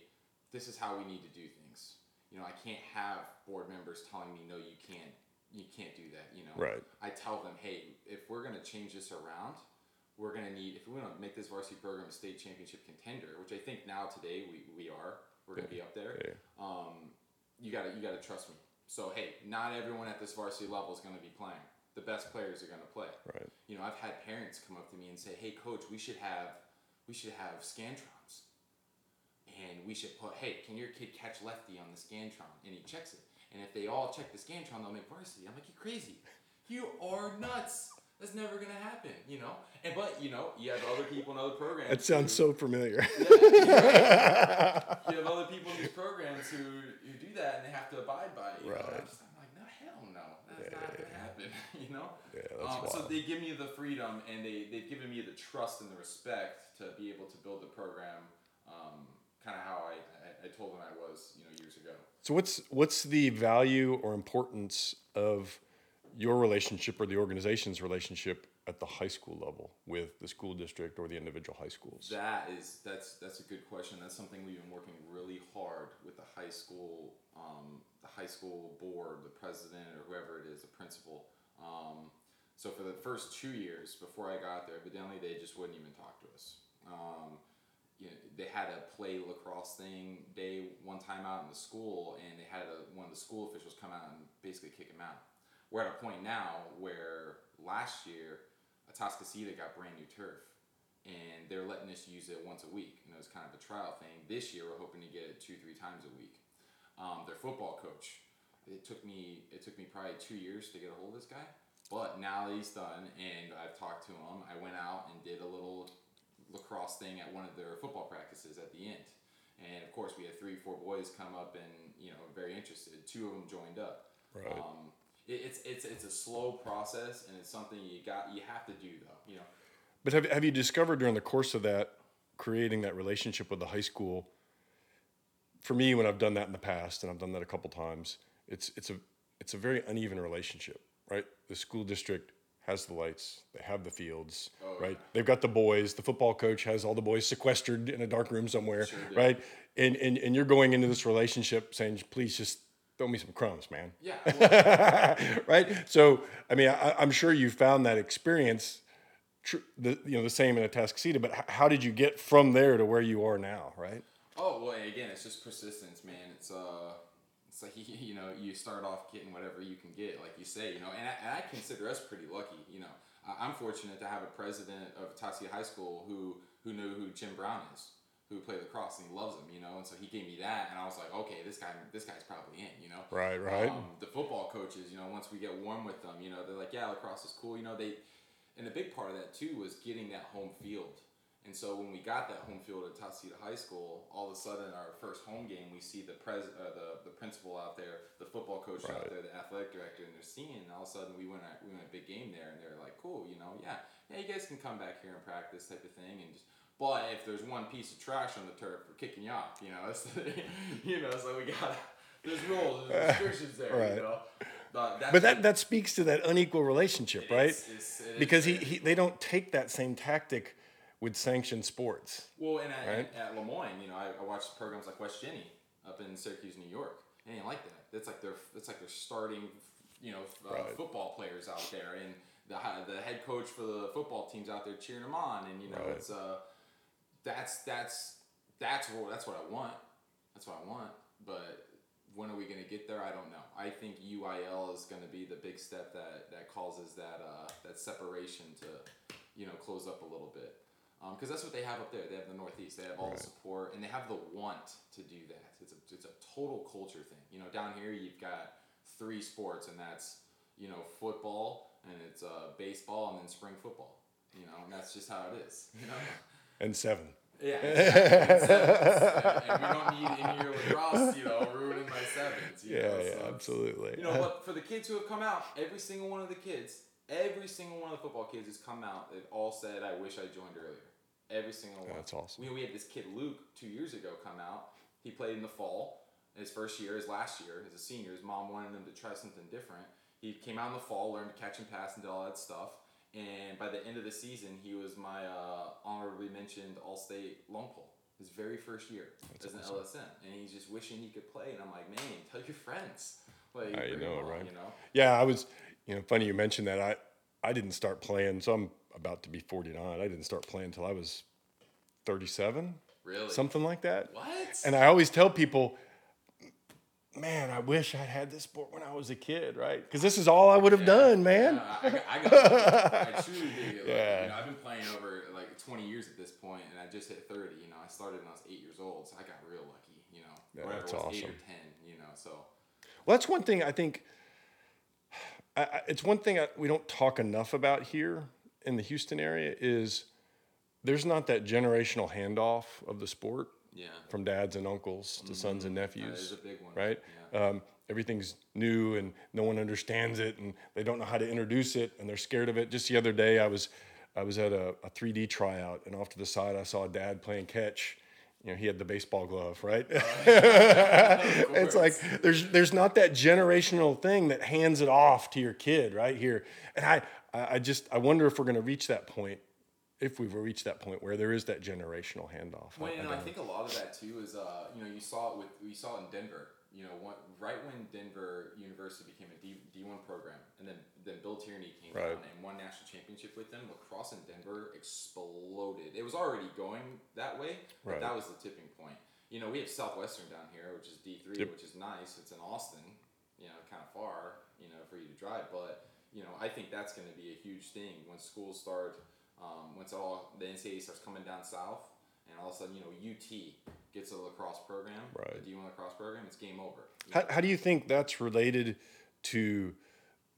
this is how we need to do things. You know, I can't have board members telling me, no, you can't, you can't do that. You know, Right. I tell them, hey, if we're gonna change this around, we're gonna need if we want to make this varsity program a state championship contender, which I think now today we, we are. We're gonna be up there. Yeah. Um, you gotta you gotta trust me. So hey, not everyone at this varsity level is gonna be playing. The best players are gonna play. Right. You know, I've had parents come up to me and say, "Hey, coach, we should have we should have scantrons." and we should put, hey, can your kid catch lefty on the Scantron? And he checks it. And if they all check the Scantron, they'll make varsity. I'm like, you crazy. You are nuts. That's never gonna happen, you know. And but you know, you have other people in other programs. That sounds who- so familiar. <laughs> <laughs> You have other people in these programs who, who do that and they have to abide by it. You know? Right. I'm, just, I'm like, no, hell no, that's not gonna happen. <laughs> You know. Yeah, that's um, so they give me the freedom and they they've given me the trust and the respect to be able to build the program, um, kind of how I, I I told them I was, you know, years ago. So what's what's the value or importance of your relationship or the organization's relationship at the high school level with the school district or the individual high schools? That is that's that's a good question. That's something we've been working really hard with the high school, um, the high school board, the president or whoever it is, the principal. Um, so for the first two years before I got there, evidently they just wouldn't even talk to us. Um, you know, they had a play lacrosse thing day one time out in the school, and they had a, one of the school officials come out and basically kick him out. We're at a point now where last year, Atascocita got brand new turf, and they're letting us use it once a week. And it was kind of a trial thing. This year, we're hoping to get it two, three times a week. Um, their football coach, it took me it took me probably two years to get a hold of this guy, but now that he's done, and I've talked to him, I went out and did a little lacrosse thing at one of their football practices at the end. And of course, we had three, four boys come up and you know very interested. Two of them joined up. Right. Um, it, it's it's it's a slow process, and it's something you got you have to do though. You know. But have, have you discovered during the course of that, creating that relationship with the high school? For me, when I've done that in the past, and I've done that a couple times, it's it's a it's a very uneven relationship, right? The school district has the lights, they have the fields, Oh, right? They've got the boys. The football coach has all the boys sequestered in a dark room somewhere, Sure right? And, and and you're going into this relationship saying, please just throw me some crumbs, man. Yeah. <laughs> right? So, I mean, I, I'm sure you found that experience, tr- the you know, the same in a Atascocita. But h- how did you get from there to where you are now, right? Oh well, again, it's just persistence, man. It's uh, it's like <laughs> you know, you start off getting whatever you can get, like you say, you know. And I, and I consider us pretty lucky, you know. I- I'm fortunate to have a president of Atascocita High School who who knew who Jim Brown is, who played lacrosse and he loves him, you know. And so he gave me that, and I was like, okay, this guy, this guy's probably in, you know. Right, right. Um, the football coaches, you know, once we get warm with them, you know, they're like, yeah, lacrosse is cool, you know. They, and a big part of that too was getting that home field. And so when we got that home field at Atascocita High School, all of a sudden our first home game, we see the pres uh, the the principal out there, the football coach out there, the athletic director, and they're seeing. And all of a sudden we went at, we went a big game there, and they're like, cool, you know, yeah, yeah, you guys can come back here and practice type of thing, and just. But if there's one piece of trash on the turf, we're kicking you off. You know, <laughs> it's, you know, so we got there's rules, there's <laughs> restrictions there. Right. You know, but, But that that speaks to that unequal relationship, right? It's- it's- it is because he, he they don't take that same tactic with sanction sports. Well, and at, Right? at LeMoyne, you know, I, I watched programs like West Genny up in Syracuse, New York. They ain't like that. That's like they're that's like they're starting, you know, uh, Right. football players out there, and the the head coach for the football teams out there cheering them on, and you know, Right. it's uh, that's that's that's what that's what I want. That's what I want. But when are we going to get there? I don't know. I think UIL is going to be the big step that that causes that uh, that separation to you know close up a little bit because that's what they have up there. They have the Northeast. They have all Right. the support and they have the want to do that. It's a it's a total culture thing. You know, down here you've got three sports and that's you know football and it's uh, baseball and then spring football. You know, and that's just how it is. <laughs> You know. And seven. Yeah, exactly. <laughs> and, and we don't need your lacrosse, you know, ruining my sevens. You Yeah, know, yeah, so absolutely. You know, but <laughs> for the kids who have come out, every single one of the kids, every single one of the football kids has come out. They've all said, "I wish I joined earlier." Every single one. That's awesome. We, we had this kid Luke two years ago come out. He played in the fall. His first year, his last year, as a senior, his mom wanted him to try something different. He came out in the fall, learned to catch and pass and did all that stuff. And by the end of the season, he was my uh, honorably mentioned All-State long pole. His very first year as an LSM, and he's just wishing he could play. And I'm like, man, tell your friends. Like, I know, right? You know. Yeah, I was. You know, funny you mentioned that. I I didn't start playing, so I'm about to be 49. I didn't start playing until I was 37, Really? something like that. What? And I always tell people, man, I wish I'd had this sport when I was a kid, right? Because this is all I would have done, man. Yeah, I, I, I, got, I <laughs> truly dig it. Like, Yeah. You know, I've been playing over like 20 years at this point, and I just hit 30. You know, I started when I was eight years old, so I got real lucky. You know, Yeah, whatever that's was, eight or 10. You know, so Well, that's one thing I think. I, I, it's one thing I, we don't talk enough about here in the Houston area is there's not that generational handoff of the sport yeah, from dads and uncles to sons and that is nephews, a big one. right? Yeah. Um, everything's new and no one understands it and they don't know how to introduce it and they're scared of it. Just the other day, I was I was at a, a 3D tryout and off to the side I saw a dad playing catch. You know, he had the baseball glove, right? <laughs> it's like there's there's not that generational thing that hands it off to your kid right here. And I I just I wonder if we're going to reach that point, if we've reached that point where there is that generational handoff. Well, I- you I I think a lot of that too is, uh, you know, you saw it with we saw it in Denver. You know, one, right when Denver University became a D D one program, and then then Bill Tierney came Right. down and won national championship with them. Lacrosse in Denver exploded. It was already going that way, but Right. that was the tipping point. You know, we have Southwestern down here, which is D three, Yep. which is nice. It's in Austin, you know, kind of far, you know, for you to drive, but you know, I think that's going to be a huge thing when schools start Um, once all the NCAA starts coming down south, and all of a sudden, you know, UT gets a lacrosse program, Right. the D1 lacrosse program, it's game over. How, how do you think that's related to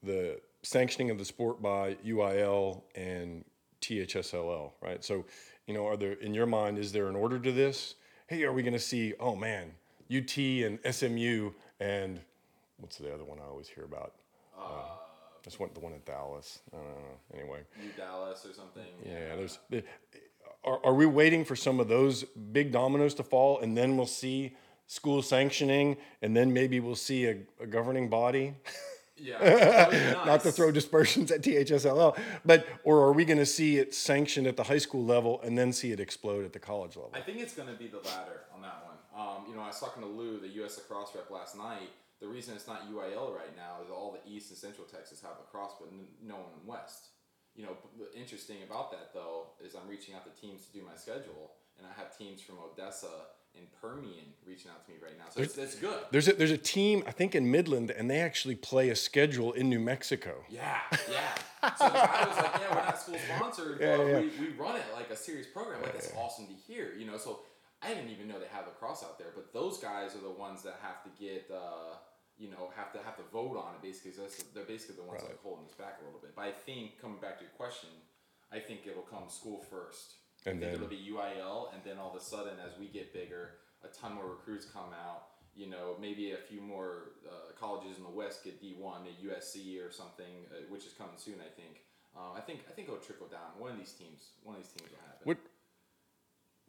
the sanctioning of the sport by UIL and THSLL, right? So, you know, are there, in your mind, is there an order to this? Hey, are we going to see, oh man, UT and SMU and what's the other one I always hear about? Uh, just went the one in Dallas. I don't know. Anyway, New Dallas or something. yeah, there's. Are, are we waiting for some of those big dominoes to fall, and then we'll see school sanctioning, and then maybe we'll see a, a governing body? <laughs> Yeah. <laughs> be Not to throw dispersions at THSLL, but or are we going to see it sanctioned at the high school level and then see it explode at the college level? I think it's going to be the latter on that one. Um, you know, I was talking to Lou, the U.S. lacrosse rep, last night. The reason it's not UIL right now is all the East and Central Texas have lacrosse, but n- no one in West. You know, interesting about that though is I'm reaching out to teams to do my schedule, and I have teams from Odessa and Permian reaching out to me right now. So it's, it's good. There's a, there's a team I think in Midland, and they actually play a schedule in New Mexico. Yeah, <laughs> yeah. So the guy was like, "Yeah, we're not school sponsored, Yeah, but yeah. We, we run it like a serious program. Like it's awesome to hear, you know." So I didn't even know they have lacrosse out there, but those guys are the ones that have to get, uh, you know, have to have to vote on it basically. So that's, they're basically the ones that are holding us back a little bit. But I think coming back to your question, I think it'll come school first. And I think then- it'll be UIL, and then all of a sudden, as we get bigger, a ton more recruits come out. You know, maybe a few more uh, colleges in the West get D one, a USC or something, uh, which is coming soon. I think. Uh, I think. I think it'll trickle down. One of these teams. One of these teams will happen. What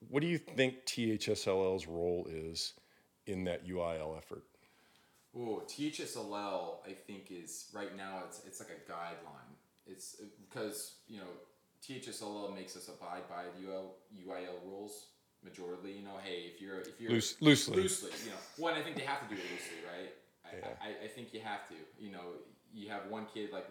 What do you think THSLL's role is in that UIL effort? Oh, THSLL, I think is right now. It's it's like a guideline. It's because you know THSLL makes us abide by the UL, UIL rules majorly. You know, hey, if you're if you're Loose, loosely. loosely, you know. One, I think they have to do it loosely, right? I, I, I think you have to. You know, you have one kid like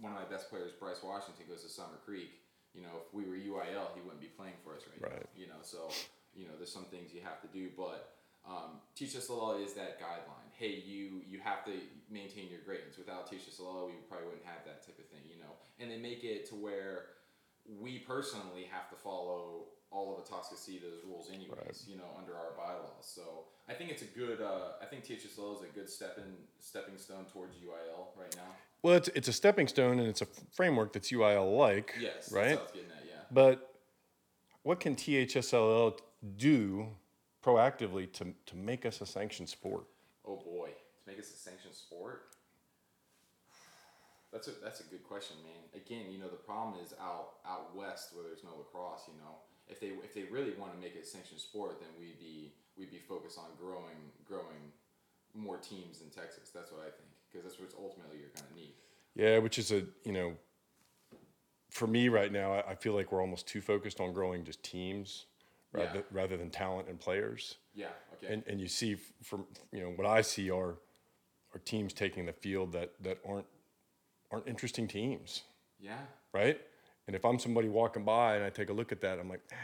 one of my best players, Bryce Washington, goes to Summer Creek. You know, if we were UIL, he wouldn't be playing for us right, Right. now. You know, so you know, there's some things you have to do, but um, Teach Us is that guideline. Hey, you you have to maintain your grades. Without Teach Us we probably wouldn't have that type of thing. You know, and they make it to where we personally have to follow all of Atascocita's rules anyways, you know, under our bylaws. So I think it's a good, uh, I think THSL is a good stepping, stepping stone towards UIL right now. Well, it's it's a stepping stone and it's a framework that's UIL like, Yes. right? That's what I was getting at, yeah. But what can THSLL do proactively to, to make us a sanctioned sport? Oh boy, to make us a sanctioned sport? That's a, that's a good question, man. Again, you know, the problem is out, out west where there's no lacrosse, you know, if they, if they really want to make it a sanctioned sport, then we'd be, we'd be focused on growing, growing more teams in Texas. That's what I think. Cause that's what ultimately you're going to need. Yeah, which is a you know, for me right now, I, I feel like we're almost too focused on growing just teams rather, Yeah. rather than talent and players. Yeah. Okay. And and you see from you know what I see are are teams taking the field that that aren't aren't interesting teams, yeah. right? And if I'm somebody walking by and I take a look at that, I'm like, ah,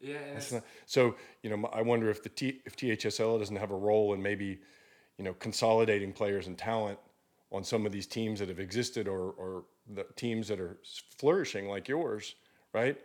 Yeah. It's, not- So, you know, I wonder if the T, if THSL doesn't have a role in maybe, you know, consolidating players and talent on some of these teams that have existed or, or the teams that are flourishing like yours, right?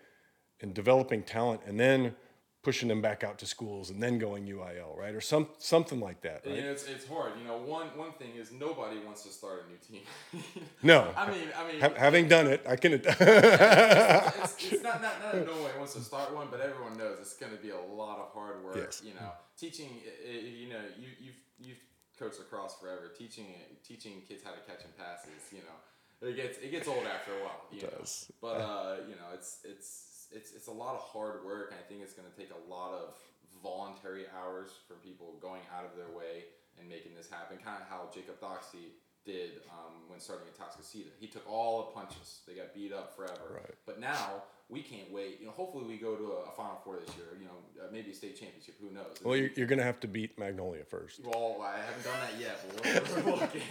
And developing talent and then pushing them back out to schools and then going UIL, right? Or some something like that, and right? it's, it's hard. You know, one, one thing is nobody wants to start a new team. <laughs> No. I mean, I mean, Ha- having done it, I can. <laughs> it's, it's not, not, not that no one wants to start one, but everyone knows it's going to be a lot of hard work. Yes. You know, teaching, you know, you, you've, you've coached lacrosse forever. Teaching, teaching kids how to catch and passes, you know, it gets, it gets old after a while. You know? does. But, uh, you know, it's, it's, it's, it's a lot of hard work. And I think it's going to take a lot of voluntary hours from people going out of their way and making this happen. Kind of how Jacob Doxey did um, when starting at Atascocita. He took all the punches. They got beat up forever. Right. But now we can't wait. You know, hopefully we go to a, a Final Four this year. You know, uh, maybe a state championship. Who knows? well, you're, you're going to have to beat Magnolia first. Well, I haven't done that yet, but we're, we're looking.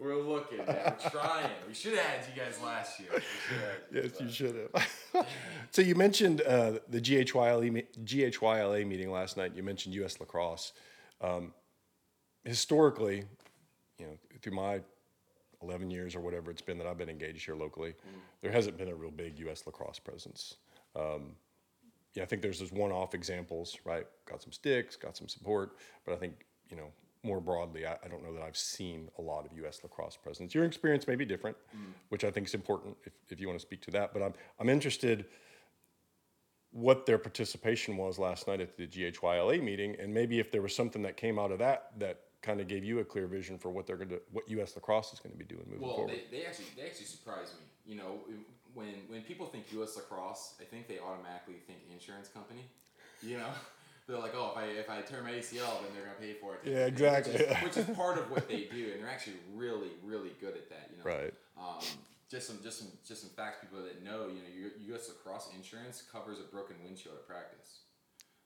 We're looking. Man. We're trying. We should have had you guys last year. We should have had you, Yes, you should have. <laughs> so you mentioned uh, the GHYLA, GHYLA meeting last night. You mentioned U.S. lacrosse. Um, historically, you know, through my 11 years or whatever it's been that I've been engaged here locally, there hasn't been a real big U.S. lacrosse presence. Um, yeah, I think there's those one-off examples, right? Got some sticks, got some support, but I think you know more broadly, I, I don't know that I've seen a lot of U.S. lacrosse presence. Your experience may be different, mm. which I think is important if, if you want to speak to that. But I'm I'm interested what their participation was last night at the GHYLA meeting, and maybe if there was something that came out of that that kind of gave you a clear vision for what they're going to, what U.S. lacrosse is going to be doing moving Well, forward. they, they actually they actually surprised me. You know, when when people think U.S. lacrosse, I think they automatically think insurance company. You know, they're like, oh, if I if I tear my ACL, then they're gonna pay for it. Yeah, Which is- exactly. Which is, part of what they <laughs> do, and they're actually really really good at that. You know, Right. Um, just some just some just some facts people that know. You know, U.S. lacrosse insurance covers a broken windshield at practice.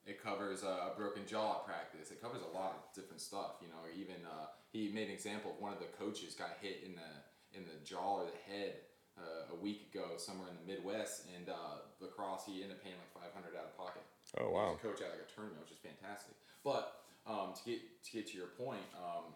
It covers uh, a broken jaw at practice. It covers a lot of different stuff, you know. Even uh, he made an example of one of the coaches got hit in the in the jaw or the head uh, a week ago somewhere in the Midwest, and uh, lacrosse he ended up paying like five hundred out of pocket. Oh, wow. a coach at like a tournament, which is fantastic. But um, to get to get to your point, um,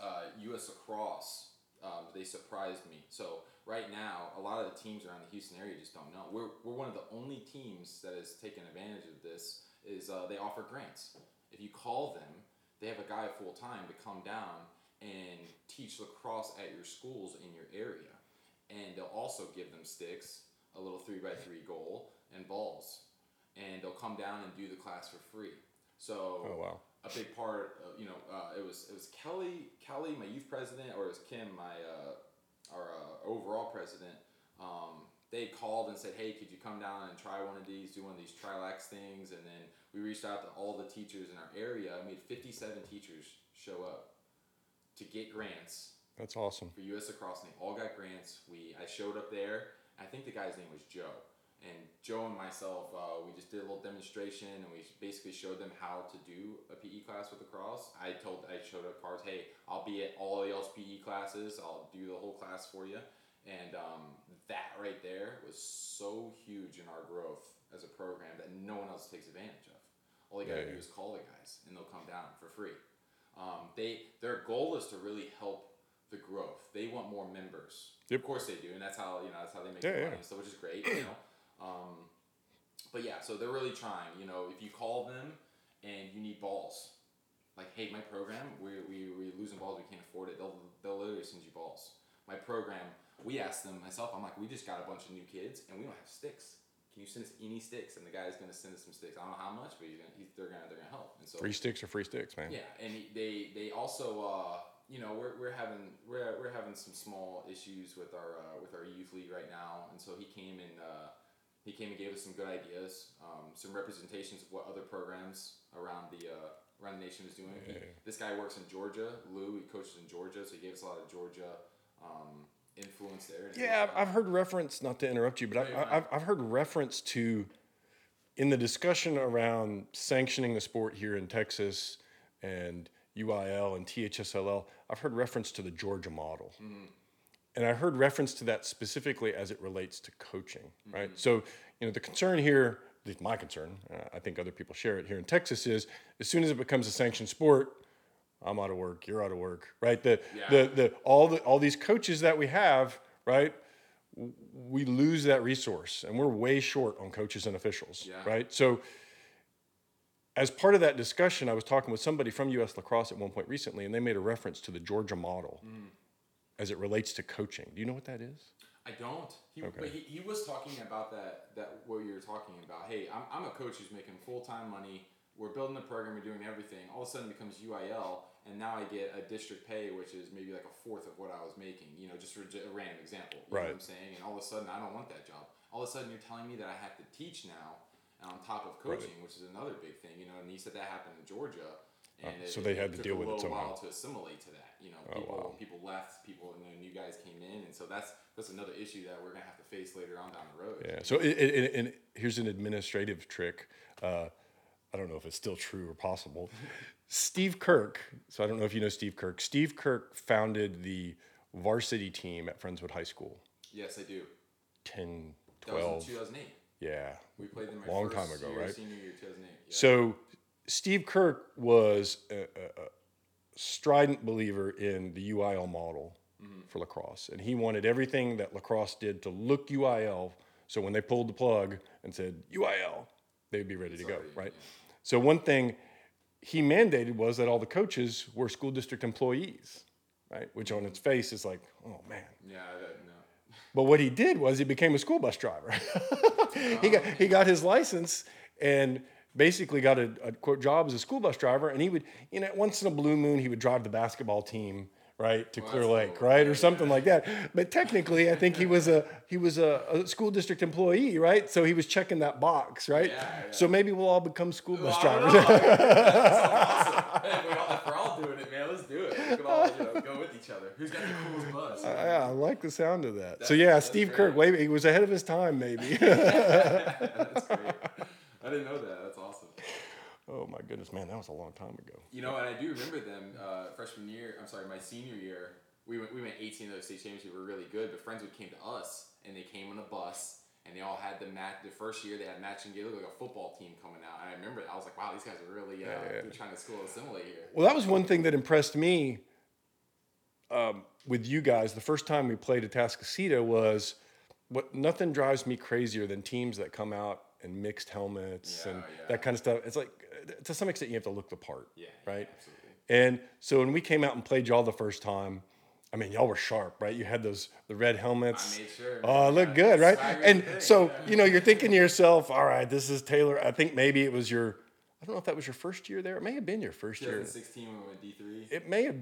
uh, U.S. lacrosse, um, they surprised me. So right now, a lot of the teams around the Houston area just don't know. We're, we're one of the only teams that has taken advantage of this. Is uh, they offer grants. If you call them, they have a guy full time to come down and teach lacrosse at your schools in your area, and they'll also give them sticks, a little three by three goal, and balls, and they'll come down and do the class for free. So Oh, wow. a big part of, you know uh, it was it was Kelly Kelly my youth president or it was Kim my uh, our uh, overall president um, they called and said hey could you come down and try one of these do one of these trilax things and then we reached out to all the teachers in our area We had 57 teachers show up to get grants That's awesome. for US Lacrosse, and they all got grants. We I showed up there. I think the guy's name was Joe, and Joe and myself, uh, we just did a little demonstration, and we basically showed them how to do a PE class with lacrosse. I told I showed up cards, hey, I'll be at all of y'all's PE classes. I'll do the whole class for you, and um, that right there was so huge in our growth as a program that no one else takes advantage of. All you gotta Yeah, do yeah. is call the guys, and they'll come down for free. Um, they their goal is to really help the growth. They want more members. Yep. Of course they do, and that's how you know that's how they make Yeah, their yeah. money. So which is great, you know. Um, but yeah, so they're really trying. You know, if you call them and you need balls, like hey, my program, we we we losing balls, we can't afford it. They'll they'll literally send you balls. My program, we asked them myself. I'm like, we just got a bunch of new kids and we don't have sticks. Can you send us any sticks? And the guy's gonna send us some sticks. I don't know how much, but he's gonna he's, they're gonna they're gonna help. And so Free sticks are free sticks, man. yeah, and he- they they also uh, you know we're, we're having we're, we're having some small issues with our uh, with our youth league right now, and so he came and uh, he came and gave us some good ideas, um, some representations of what other programs around the uh, around the nation is doing. Yeah. this guy works in Georgia. Lou, he coaches in Georgia, so he gave us a lot of Georgia um, influence there. Yeah, I've, I've heard reference. Not to interrupt you, but No, I, I've I've heard reference to in the discussion around sanctioning the sport here in Texas and UIL and THSLL. I've heard reference to the Georgia model, and I heard reference to that specifically as it relates to coaching. Right. So you know the concern here, at least my concern, uh, I think other people share it here in Texas, is as soon as it becomes a sanctioned sport. I'm out of work. You're out of work, right? The, Yeah. the, the, all the, all these coaches that we have, right? we lose that resource and we're way short on coaches and officials Yeah. right so as part of that discussion i was talking with somebody from us lacrosse at one point recently and they made a reference to the georgia model as it relates to coaching do you know what that is I don't. He, Okay. But he, he was talking about that that what you were talking about. Hey, I'm, I'm a coach who's making full time money. We're building the program. We're doing everything. All of a sudden, it becomes UIL, and now I get a district pay, which is maybe like a fourth of what I was making. You know, just for a random example. You Right. Know what I'm saying, and all of a sudden, I don't want that job. All of a sudden, you're telling me that I have to teach now, and on top of coaching, which is another big thing. You know, and he said that happened in Georgia. And Oh, so they had to deal with it somehow. while to assimilate to that. You know, Oh, people wow. people left, people and then new guys came in, and so that's that's another issue that we're gonna have to face later on down the road. yeah so it, it, it, and here's an administrative trick uh, i don't know if it's still true or possible steve kirk so i don't know if you know steve kirk steve kirk founded the varsity team at friendswood high school Yes, I do. 10 That 12 was in 2008. yeah We played them my Long time ago, year, right? Senior year, 2008. Yeah. So Steve Kirk was a, a, a strident believer in the UIL model mm-hmm. for lacrosse, and he wanted everything that lacrosse did to look UIL. So when they pulled the plug and said UIL, they'd be ready to go, right? So one thing he mandated was that all the coaches were school district employees, right? Which on mm-hmm. its face is like, oh man. Yeah, I don't know. <laughs> But what he did was he became a school bus driver. <laughs> he got he got his license and basically got a, a quote job as a school bus driver. And he would, you know, once in a blue moon, he would drive the basketball team right to Clear Lake, cool. right, or something like that. But technically, I think he was a he was a, a school district employee, right? So he was checking that box, right? Yeah, yeah. So maybe we'll all become school bus Well, drivers. <laughs> That's awesome. Hey, if, we all, if we're all doing it, man, let's do it. We can all you know, go with each other. Who's got the coolest bus? Uh, yeah, I like the sound of that. so yeah, Steve great. Kirk, way he was ahead of his time, maybe. <laughs> That's great. I didn't know that. Oh my goodness, man, that was a long time ago. You know, and I do remember them uh, freshman year. I'm sorry, my senior year. We went we went 18 of those state championships. We were really good, but Friendswood came to us, and they came on a bus, and they all had the match. The first year they had matching gear, looked like a football team coming out. And I remember I was like, wow, these guys are really uh, Yeah, yeah. trying to school assimilate here. Well, that was one thing that impressed me um, with you guys. The first time we played at Atascocita was what nothing drives me crazier than teams that come out in mixed helmets Yeah, and that kind of stuff. It's like to some extent you have to look the part, Yeah, right? absolutely. And so when we came out and played y'all the first time, I mean, y'all were sharp, right? You had those the red helmets. I made sure. Oh, look Yeah, good, right? And thing, so yeah. you know, you're thinking to yourself, "All right, this is Taylor." I think maybe it was your. I don't know if that was your first year there. It may have been your first year. 2016 when we went D3. It may have.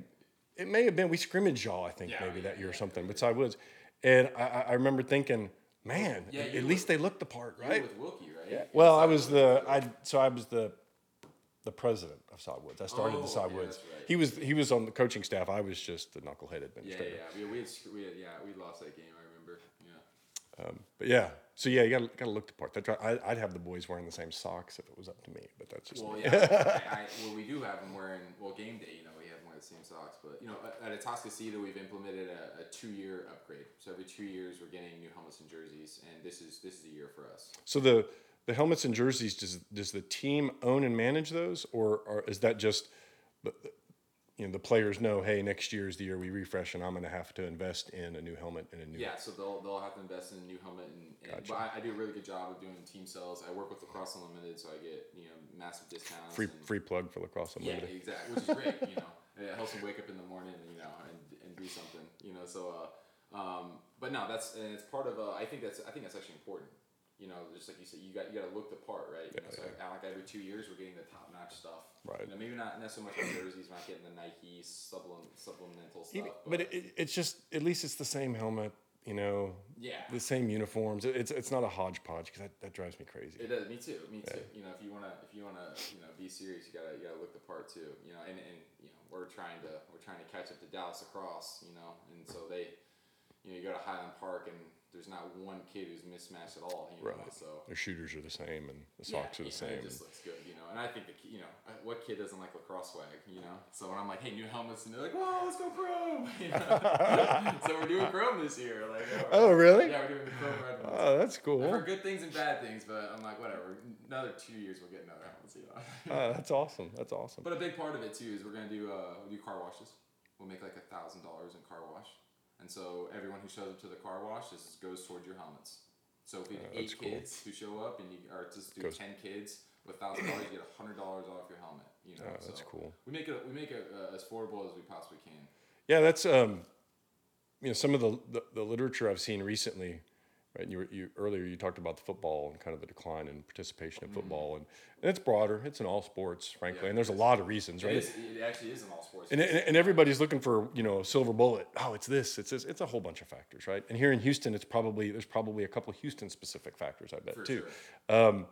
It may have been. We scrimmaged y'all, I think, Yeah, maybe yeah, that year or yeah, something, but I Woods. And I, I- remember thinking, man, Yeah, at least they looked the part, right? with Wilkie, right? Well, I was the I so I was the the president of Sodwoods. I started Oh, the yeah, Sodwoods. that's right. He was he was on the coaching staff. I was just the knucklehead Yeah, administrator. yeah, we, we, had, we had, yeah, we lost that game. I remember. Yeah. Um, but yeah, so yeah, you got got to look the part. That's right. I, I'd have the boys wearing the same socks if it was up to me, but that's just Well, me. yeah. I, <laughs> I, well, we do have them wearing well game day. You know, we have them wearing the same socks. But you know, at, at Atascocita, we've implemented a, a two-year upgrade. So every two years, we're getting new helmets and jerseys, and this is this is the year for us. So the the helmets and jerseys does does the team own and manage those, or, or is that just you know the players know? Hey, next year is the year we refresh, and I'm going to have to invest in a new helmet and a new. Yeah, so they'll, they'll have to invest in a new helmet, and, and Gotcha. but I, I do a really good job of doing team sales. I work with Lacrosse Unlimited, so I get you know massive discounts. Free free plug for lacrosse unlimited Yeah, exactly. Which is great. You know, <laughs> it helps them wake up in the morning, you know, and, and do something. You know, so uh, um, but no, that's and it's part of. Uh, I think that's I think that's actually important. You know, just like you said, you got you got to look the part, right? You know, so like, uh, like every two years, we're getting the top notch stuff. Right. You know, maybe not not so much the jerseys, not getting the Nike supplement, supplemental stuff. Even- but it, it- it's just at least it's the same helmet. You know, yeah, the same uniforms. It- It's it's not a hodgepodge because that, that drives me crazy. It does. Me too. Me too. You know, if you wanna, if you wanna, you know, be serious, you gotta, you gotta look the part too. You know, and, and you know, we're trying to, we're trying to catch up to Dallas lacrosse. You know, and so they, you know, you go to Highland Park and there's not one kid who's mismatched at all. You know, Right. so. Their shooters are the same and the Yeah, socks are the yeah, same. It just looks good, you know. And I think the, you know, what kid doesn't like lacrosse swag, you know? So when I'm like, hey, new helmets, and they're like, whoa, let's go chrome. <laughs> You know? <laughs> so we're doing chrome this year. Like, Oh, really? Yeah, we're doing the chrome red ones. Oh, that's cool. I've heard good things and bad things, but I'm like, whatever. Another two years, we'll get another helmet, you know. <laughs> Oh, that's awesome. That's awesome. but a big part of it too is we're gonna do uh, we'll do car washes. We'll make like a thousand dollars in car wash, and so everyone who shows up to the car wash this goes towards your helmets. So if you have Uh, eight cool. kids who show up, and you or just do Goes- ten kids with thousand dollars, you get a hundred dollars off your helmet. You know, Oh, that's so cool. We make it we make it uh, as affordable as we possibly can. Yeah, that's um, you know, some of the, the, the literature I've seen recently, right? And you, were, you earlier you talked about the football and kind of the decline in participation in football, and, and it's broader. It's in all sports, frankly, Mm-hmm. Yeah, and there's a lot of reasons, It right? is. It actually is in all sports. And, and, and everybody's looking for you know a silver bullet. Oh, it's this. It's this. It's a whole bunch of factors, right? And here in Houston, it's probably there's probably a couple of Houston specific factors, I bet For too. sure. Um,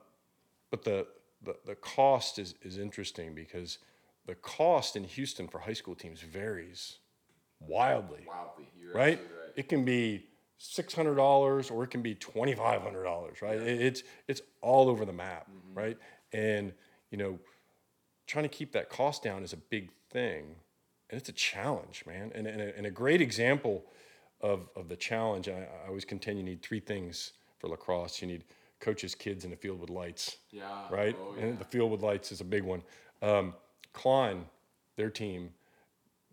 but the, the the cost is is interesting because the cost in Houston for high school teams varies wildly, Wildly, you're right? right. It can be six hundred dollars or it can be twenty five hundred dollars, right? It- It's it's all over the map, Mm-hmm. right? And you know, trying to keep that cost down is a big thing, and it's a challenge, man. And and a, and a great example of of the challenge, I, I always contend you need three things for lacrosse. You need coaches, kids in the field with lights Yeah. right? Oh, And the field with lights is a big one. Um, Klein, their team,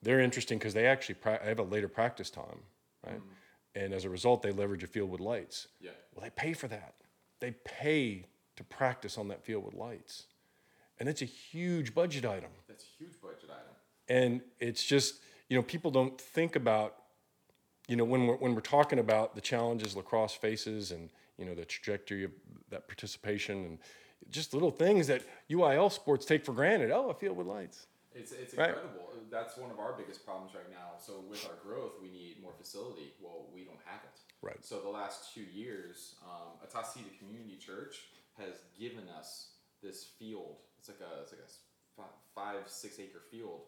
they're interesting because they actually pra- have a later practice time, right? And as a result, they leverage a field with lights. Yeah. Well, they pay for that. They pay to practice on that field with lights, and it's a huge budget item. That's a huge budget item. And it's just you know people don't think about you know when we're when we're talking about the challenges lacrosse faces and you know the trajectory of that participation and just little things that UIL sports take for granted. Oh, a field with lights. It's, it's Right. incredible. That's one of our biggest problems right now. So with our growth, we need more facility. Well, we don't have it. Right. So the last two years, um, Atascocita Community Church has given us this field. It's like a it's like a five six acre field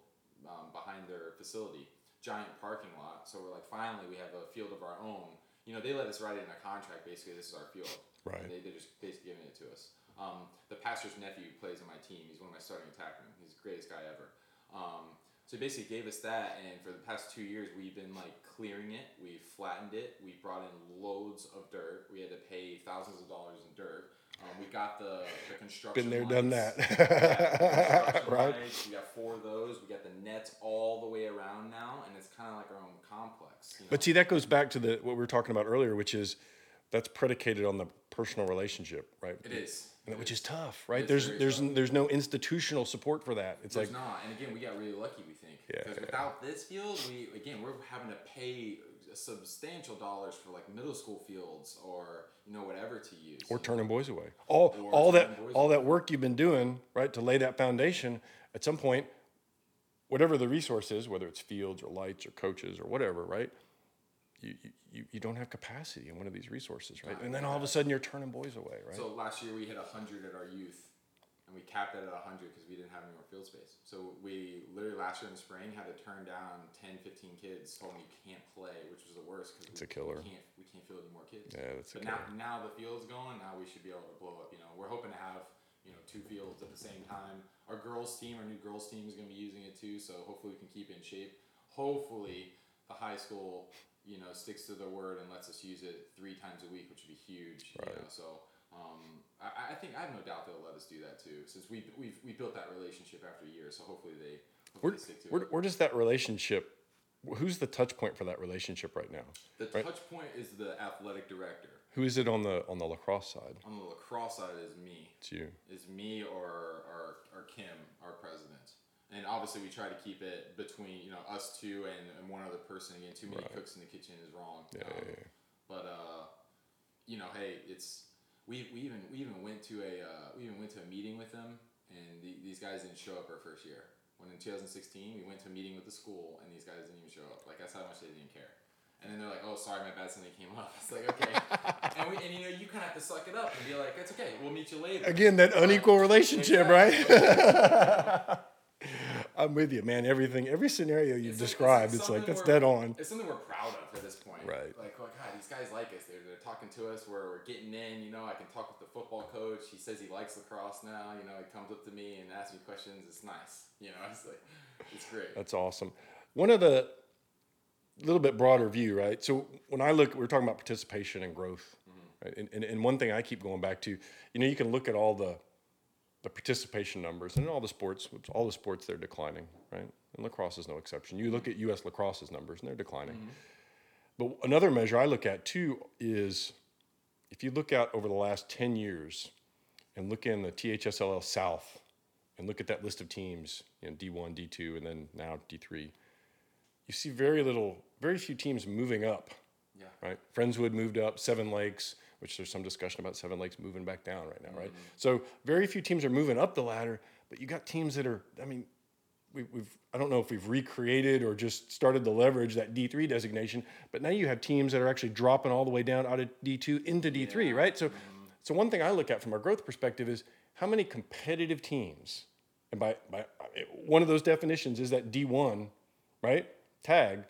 um, behind their facility, giant parking lot. So we're like, finally, we have a field of our own. You know, they let us write it in a contract. Basically, this is our field. Right. And they they're just basically giving it to us. Um, the pastor's nephew plays on my team. He's one of my starting attackmen. Greatest guy ever. Um, so he basically gave us that, and for the past two years, we've been like clearing it. We flattened it. We brought in loads of dirt. We had to pay thousands of dollars in dirt. Um, we got the, the construction. Been there, done that. <laughs> Right? lights, We got four of those. We got the nets all the way around now, and it's kind of like our own complex. You know? But see, that goes back to the what we were talking about earlier, which is that's predicated on the personal relationship, right? it is. Which is. tough, right? there's there's tough. there's no institutional support for that. It's There's like not, and again, we got really lucky. We think Yeah, because yeah. without this field, we again we're having to pay substantial dollars for like middle school fields or you know whatever to use. or turning boys away. All Or all that all away. that work you've been doing, right, to lay that foundation. At some point, whatever the resource is, whether it's fields or lights or coaches or whatever, right? You, you, you don't have capacity in one of these resources, right? And then all of a sudden you're turning boys away, right? So last year we hit hundred at our youth, and we capped it at hundred because we didn't have any more field space. So we literally last year in the spring had to turn down 10, 15 kids. Told them you can't play, which was the worst because It's a killer. We can't we can't field any more kids. Yeah, that's a But now now the field's going. Now we should be able to blow up. You know, we're hoping to have you know two fields at the same time. Our girls team, our new girls team is going to be using it too. So hopefully we can keep it in shape. Hopefully the high school you know sticks to the word and lets us use it three times a week, which would be huge. You know, so. Um, I, I think I have no doubt they'll let us do that too, since we we've we built that relationship after years. So hopefully they hopefully where, they stick to where, it. where does that relationship? Who's the touch point for that relationship right now? The right. touch point is the athletic director. Who is it on the on the lacrosse side? On the lacrosse side is me. It's you. is me or, or, or Kim, our president. And obviously, we try to keep it between you know us two and, and one other person. Again, too many cooks in the kitchen is wrong. Yeah, Um, yeah, yeah. But uh, you know, hey, it's we, we even we even went to a uh, we even went to a meeting with them, and the, these guys didn't show up our first year. When in 2016, we went to a meeting with the school, and these guys didn't even show up. Like that's how much they didn't care. And then they're like, "Oh, sorry, my bad. Something came up." <laughs> It's like, okay, <laughs> and, we, and you know, you kind of have to suck it up and be like, "It's okay. We'll meet you later." Again, that unequal relationship, right? <laughs> I'm with you, man. Everything, every scenario you It's described, it's like that's dead on. It's something we're proud of at this point. Right. Like, oh God, these guys like us. They're, they're talking to us. We're, we're getting in. You know, I can talk with the football coach. He says he likes lacrosse now. You know, he comes up to me and asks me questions. It's nice. You know, <laughs> it's like, it's great. That's awesome. One of the little bit broader view, right? So when I look, we're talking about participation and growth, mm-hmm. right? And, and, and one thing I keep going back to, you know, you can look at all the the participation numbers and in all the sports, all the sports they're declining, right? And lacrosse is no exception. You look at U.S. lacrosse's numbers and they're declining. Mm-hmm. But another measure I look at too is if you look out over the last 10 years and look in the THSLL South and look at that list of teams, you know, D1, D2, and then now D3, you see very little, very few teams moving up, Yeah. right? Friendswood moved up, Seven Lakes, which there's some discussion about Seven Lakes moving back down right now, right? So very few teams are moving up the ladder, but you got teams that are, I mean, we, we've I don't know if we've recreated or just started to leverage that D3 designation, but now you have teams that are actually dropping all the way down out of D2 into D3, right? So, mm-hmm. so one thing I look at from a growth perspective is how many competitive teams, and by by one of those definitions is that D1, right? Tag.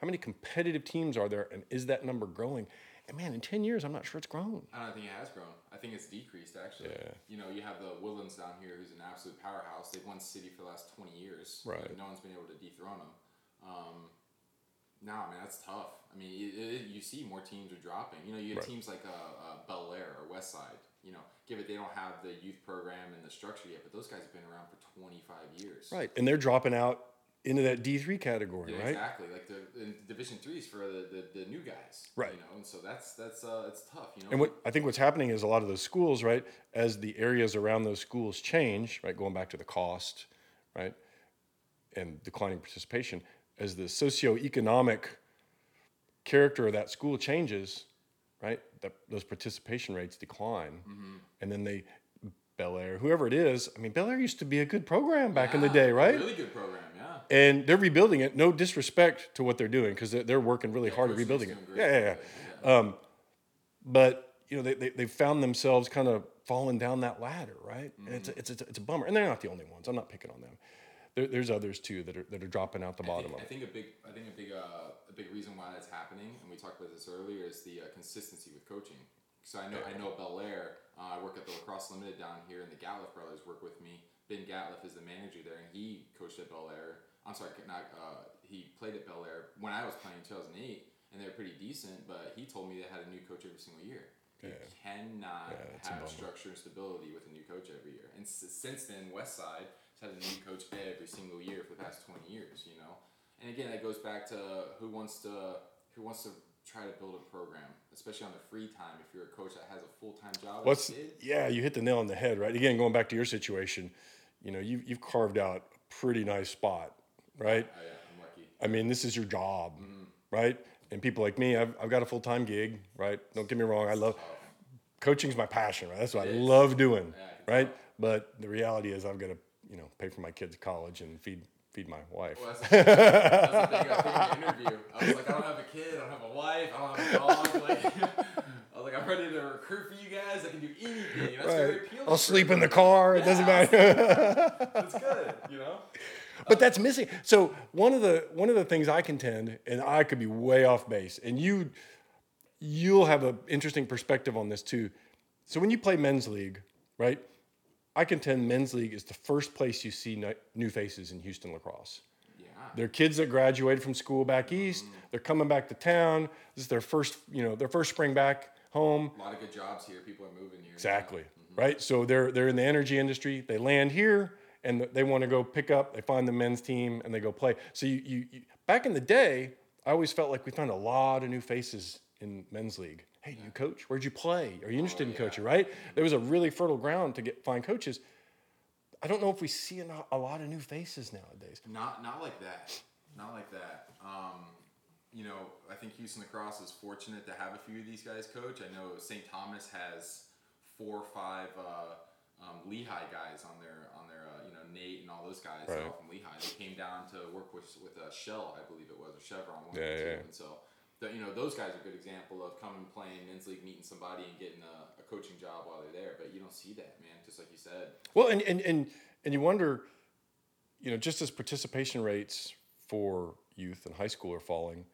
How many competitive teams are there, and is that number growing? And man, in ten years, I'm not sure it's grown. I don't think it has grown. I think it's decreased actually. Yeah. You know, you have the Woodlands down here, who's an absolute powerhouse. They've won city for the last twenty years. Right. But no one's been able to dethrone them. Um, nah, man, that's tough. I mean, it, it, you see more teams are dropping. You know, you have Right. teams like uh, uh, Bellaire or West Side. You know, give it they don't have the youth program and the structure yet, but those guys have been around for twenty five years. Right, and they're dropping out into that D three category, Yeah, right? exactly. Like the in Division threes for the, the, the new guys, Right. You know, and so that's that's uh, it's tough. You know, And what I think what's happening is a lot of those schools, right, as the areas around those schools change, right, going back to the cost, right, and declining participation, as the socioeconomic character of that school changes, right, that those participation rates decline, and then they Bellaire, whoever it is, I mean, Bellaire used to be a good program back in the day, right? Really good program, yeah. and they're rebuilding it. No disrespect to what they're doing because they're, they're working really hard at rebuilding it. Yeah, yeah, yeah. Um, but you know, they, they they found themselves kind of falling down that ladder, right? And it's a, it's a, it's a bummer. And they're not the only ones. I'm not picking on them. There, there's others too that are that are dropping out the I bottom think, of I think a big, I think a big, uh, a big reason why that's happening, and we talked about this earlier, is the uh, consistency with coaching. So I know, I know Bellaire. Uh, I work at the Lacrosse Unlimited down here, and the Gatliff brothers work with me. Ben Gatliff is the manager there, and he coached at Bellaire. I'm sorry, not. Uh, he played at Bellaire when I was playing in 2008, and they were pretty decent. But he told me they had a new coach every single year. You cannot Yeah, have structure and stability with a new coach every year. And s- since then, Westside has had a new coach every single year for the past 20 years, you know? And again, that goes back to who wants to who wants to try to build a program, especially on the free time if you're a coach that has a full-time job What's yeah, you hit the nail on the head, right? Again, going back to your situation, you know, you you've carved out a pretty nice spot, right? Oh, yeah, I'm lucky. I mean, this is your job, Mm-hmm. right? And people like me, I've, I've got a full time gig, right? Don't get me wrong, I love coaching's my passion, right? That's what I It is. love doing, Yeah, I right? But the reality is, I've got to, you know, pay for my kids' college and feed feed my wife. Well, that's, that's the thing. Interview, I was like, I don't have a kid, I don't have a wife, I don't have a dog. Like, <laughs> I was like, I'm ready to recruit for you guys. I can do anything. That's very Right. appealing. I'll sleep in the car. It doesn't matter. <laughs> That's good, you know. but that's missing. So one of the one of the things I contend, and I could be way off base, and you you'll have an interesting perspective on this too. So when you play men's league, right? I contend men's league is the first place you see new faces in Houston lacrosse. Yeah. They're kids that graduated from school back east. Mm-hmm. They're coming back to town. This is their first, you know, their first spring back home. A lot of good jobs here. People are moving here. Exactly. Mm-hmm. Right. So they're they're in the energy industry. They land here and they want to go pick up. They find the men's team and they go play. So you, you, you back in the day, I always felt like we found a lot of new faces in men's league. Hey, you coach, where'd you play? Are you interested in coaching? Right. There was a really fertile ground to get find coaches. I don't know if we see a, a lot of new faces nowadays. Not not like that. Not like that. Um, you know, I think Houston Lacrosse is fortunate to have a few of these guys coach. I know St. Thomas has four or five uh, um, Lehigh guys on their on their uh, you know Nate and all those guys Right. all from Lehigh. They came down to work with with uh, Shell, I believe it was, or Chevron, one Yeah, yeah. And so. You know those guys are a good example of coming playing men's league, meeting somebody, and getting a, a coaching job while they're there. But you don't see that, man. Just like you said, Well, and, and, and, and you wonder, you know, just as participation rates for youth and high school are falling,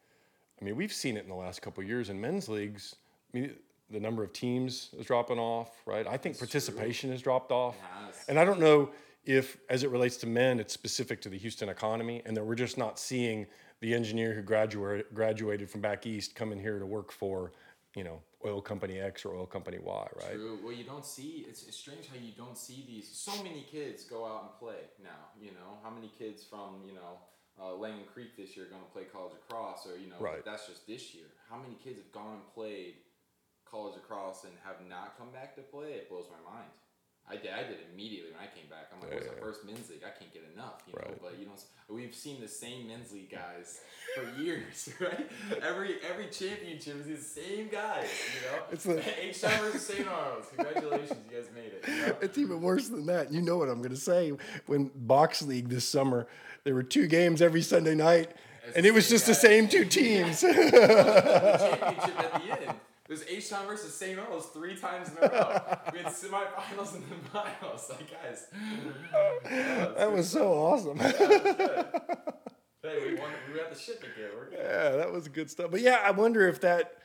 I mean, we've seen it in the last couple of years in men's leagues. I mean, the number of teams is dropping off, right? I think participation has dropped off. Has. And I don't know if, as it relates to men, it's specific to the Houston economy and that we're just not seeing the engineer who graduated, graduated from back east coming here to work for, you know, oil company X or oil company Y, right? True. Well, you don't see. It's, it's strange how you don't see these. So many kids go out and play now. You know how many kids from you know uh, Langham Creek this year are going to play college lacrosse, or you know Right. that's just this year. How many kids have gone and played college lacrosse and have not come back to play? It blows my mind. I did, I did immediately when I came back. I'm like, what's Yeah. the first men's league? I can't get enough, you know. Right. But you know, we've seen the same men's league guys for years, <laughs> right? Every every championship is the same guys, you know. It's the- <laughs> H versus St. Arnold's. Congratulations, you guys made it. You know? It's even worse than that. You know what I'm going to say. When box league this summer, there were two games every Sunday night, It's and it was just the same two teams. <laughs> championship at the end. It was H Town versus St. Arnold's three times in a row. We had semifinals and then finals. Like guys, that was so awesome. hey, we won. We got the ship again. We're good. yeah, that was good stuff. But yeah, I wonder if that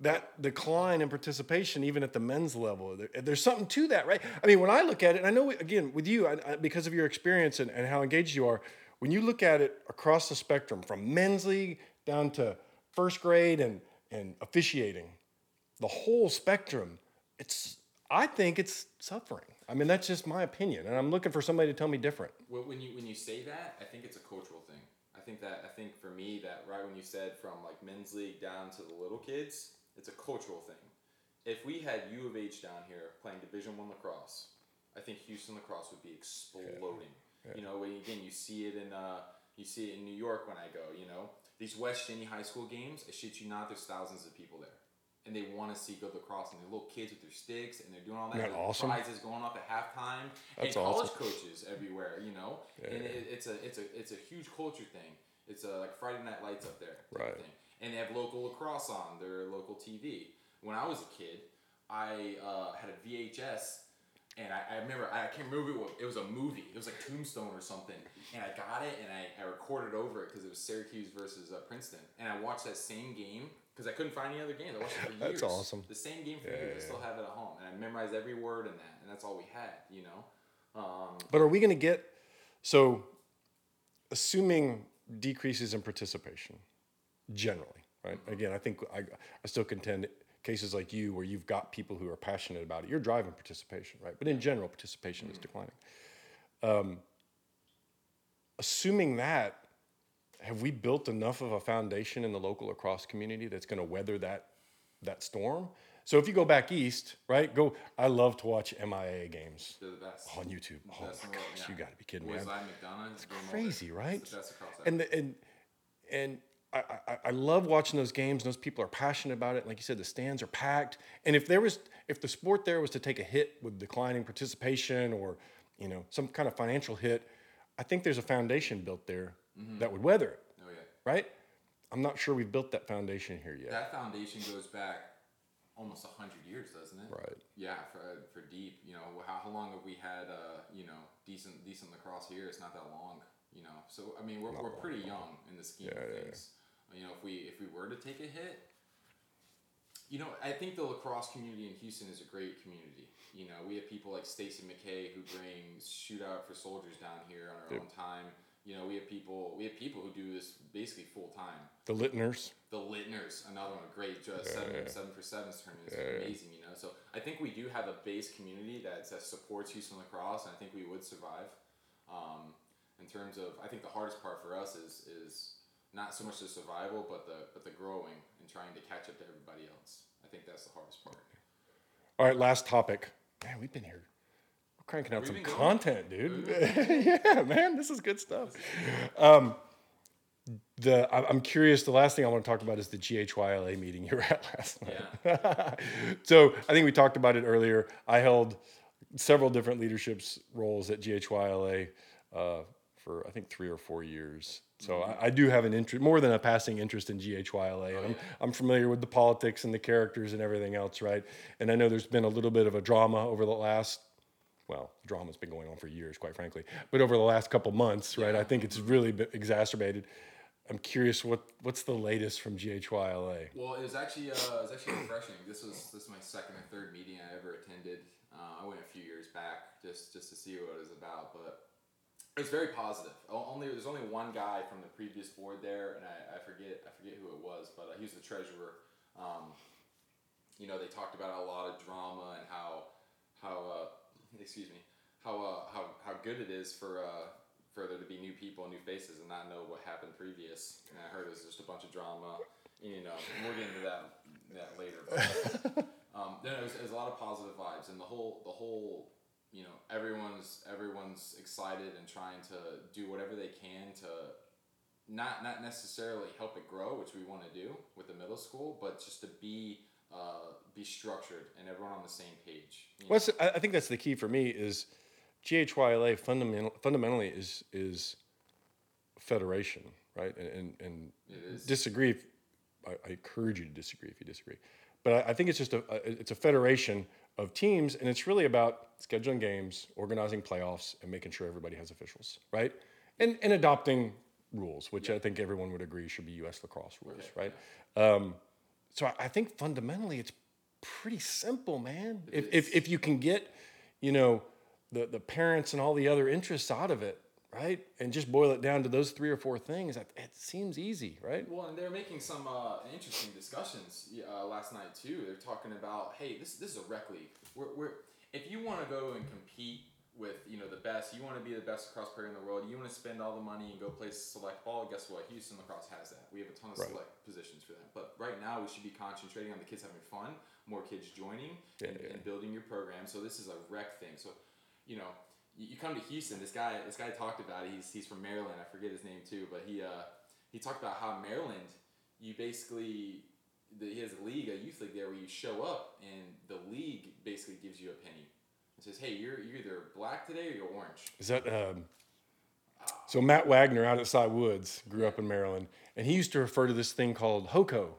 that decline in participation, even at the men's level, there, there's something to that, right? I mean, when I look at it, and I know again with you, I, I, because of your experience and, and how engaged you are, when you look at it across the spectrum, from men's league down to first grade and and officiating, the whole spectrum, it's I think it's suffering. I mean, that's just my opinion, and I'm looking for somebody to tell me different. Well, when you when you say that, I think it's a cultural thing. I think that I think for me that right when you said from like men's league down to the little kids, it's a cultural thing. If we had U of H down here playing Division One lacrosse, I think Houston lacrosse would be exploding. You know, when again you see it in uh, you see it in New York when I go. You know, these West Genny High School games, I shit you not, there's thousands of people there. And they want to see good lacrosse, and they're little kids with their sticks, and they're doing all that. Isn't that There's awesome? Prizes going off at halftime, That's and college awesome. coaches everywhere. You know, Yeah, and it, it's a it's a it's a huge culture thing. It's a like Friday Night Lights up there, Right. Thing. And they have local lacrosse on their local TV. When I was a kid, I uh, had a VHS, and I, I remember I can't remember it was, it was a movie. It was like Tombstone or something, and I got it and I, I recorded over it because it was Syracuse versus uh, Princeton, and I watched that same game because I couldn't find any other games. I watched it for <laughs> years. That's awesome. The same game for Yeah, years. I still have it at home, and I memorized every word in that, and that's all we had. You know. Um, But are we going to get so assuming decreases in participation generally, right? Again, I think I, I still contend cases like you where you've got people who are passionate about it. You're driving participation, right? But in general, participation is declining. Um, assuming that, have we built enough of a foundation in the local lacrosse community that's going to weather that that storm? So if you go back east, right? Go. I love to watch MIA games the best. on YouTube. Oh my the world, gosh, yeah. you got to be kidding me. Boys I'm- Eye McDonogh, it's crazy, right? It's the best across and the, and and I, I, I love watching those games. Those people are passionate about it. Like you said, the stands are packed. And if there was, if the sport there was to take a hit with declining participation or, you know, some kind of financial hit, I think there's a foundation built there that would weather it, Oh yeah. right? I'm not sure we've built that foundation here yet. That foundation goes back almost hundred years, doesn't it? Right. Yeah, for for deep. You know, how, how long have we had? Uh, you know, decent decent lacrosse here? It's not that long. You know, so I mean, we're, we're pretty young in the scheme Yeah, of yeah, yeah. things. You know, if we if we were to take a hit, you know, I think the lacrosse community in Houston is a great community. You know, we have people like Stacy McKay who brings shootout for soldiers down here on our own time. You know, we have people we have people who do this basically full time. The Littners, The Littners, another one, great uh, seven seven for sevens tournament is amazing. You know, so I think we do have a base community that, that supports Houston lacrosse, and I think we would survive. Um, in terms of, I think the hardest part for us is is not so much the survival, but the but the growing and trying to catch up to everybody else. I think that's the hardest part. All right, last topic. Man, we've been here. We're cranking out some content, dude. <laughs> yeah, man, this is good stuff. Um, the I'm curious. The last thing I want to talk about is the GHYLA meeting you were at last night. Yeah. <laughs> so I think we talked about it earlier. I held several different leaderships roles at GHYLA uh, for I think three or four years. So I, I do have an interest, more than a passing interest in GHYLA, and I'm, I'm familiar with the politics and the characters and everything else, right? And I know there's been a little bit of a drama over the last well, drama's been going on for years, quite frankly. But over the last couple months, right, I think it's really been exacerbated. I'm curious what what's the latest from GHYLA. Well, it was actually uh, it was actually refreshing. This was this is my second or third meeting I ever attended. Uh, I went a few years back just just to see what it was about, but it was very positive. Only there's only one guy from the previous board there, and I, I forget I forget who it was, but uh, he was the treasurer. Um, you know, they talked about a lot of drama and how how uh, excuse me how uh, how how good it is for uh, for there to be new people, new faces, and not know what happened previous. And I heard there's just a bunch of drama. You know, we'll get into that that later. But, <laughs> um, it was, it was a lot of positive vibes, and the whole the whole you know everyone's everyone's excited and trying to do whatever they can to not not necessarily help it grow, which we want to do with the middle school, but just to be uh, be structured and everyone on the same page. What's I I think that's the key for me is GHYLA fundamental, fundamentally is is federation, right? And and, and disagree. If, I, I encourage you to disagree if you disagree, but I, I think it's just a, a it's a federation of teams, and it's really about scheduling games, organizing playoffs, and making sure everybody has officials, right? And and adopting rules, which I think everyone would agree should be U.S. lacrosse rules, right? Um, so I, I think fundamentally it's pretty simple, man. If, if if you can get, you know, the the parents and all the other interests out of it, right, and just boil it down to those three or four things, it, it seems easy, right? Well, and they're making some uh, interesting discussions uh, last night too. They're talking about, hey, this this is a rec league. We're, we're if you want to go and compete with you know the best. You want to be the best lacrosse player in the world. You want to spend all the money and go play select ball. Guess what? Houston lacrosse has that. We have a ton of Right. select positions for that. But right now, we should be concentrating on the kids having fun, more kids joining, and, Yeah, yeah. and building your program. So this is a rec thing. So, you know, you, you come to Houston. This guy, this guy talked about it. He's he's from Maryland. I forget his name too, but he uh, he talked about how Maryland, you basically. The, he has a league, a youth league there, where you show up and the league basically gives you a penny. It says, "Hey, you're you're either black today or you're orange." Is that um, so? Matt Wagner out at Cy Woods grew up in Maryland, and he used to refer to this thing called HOCO.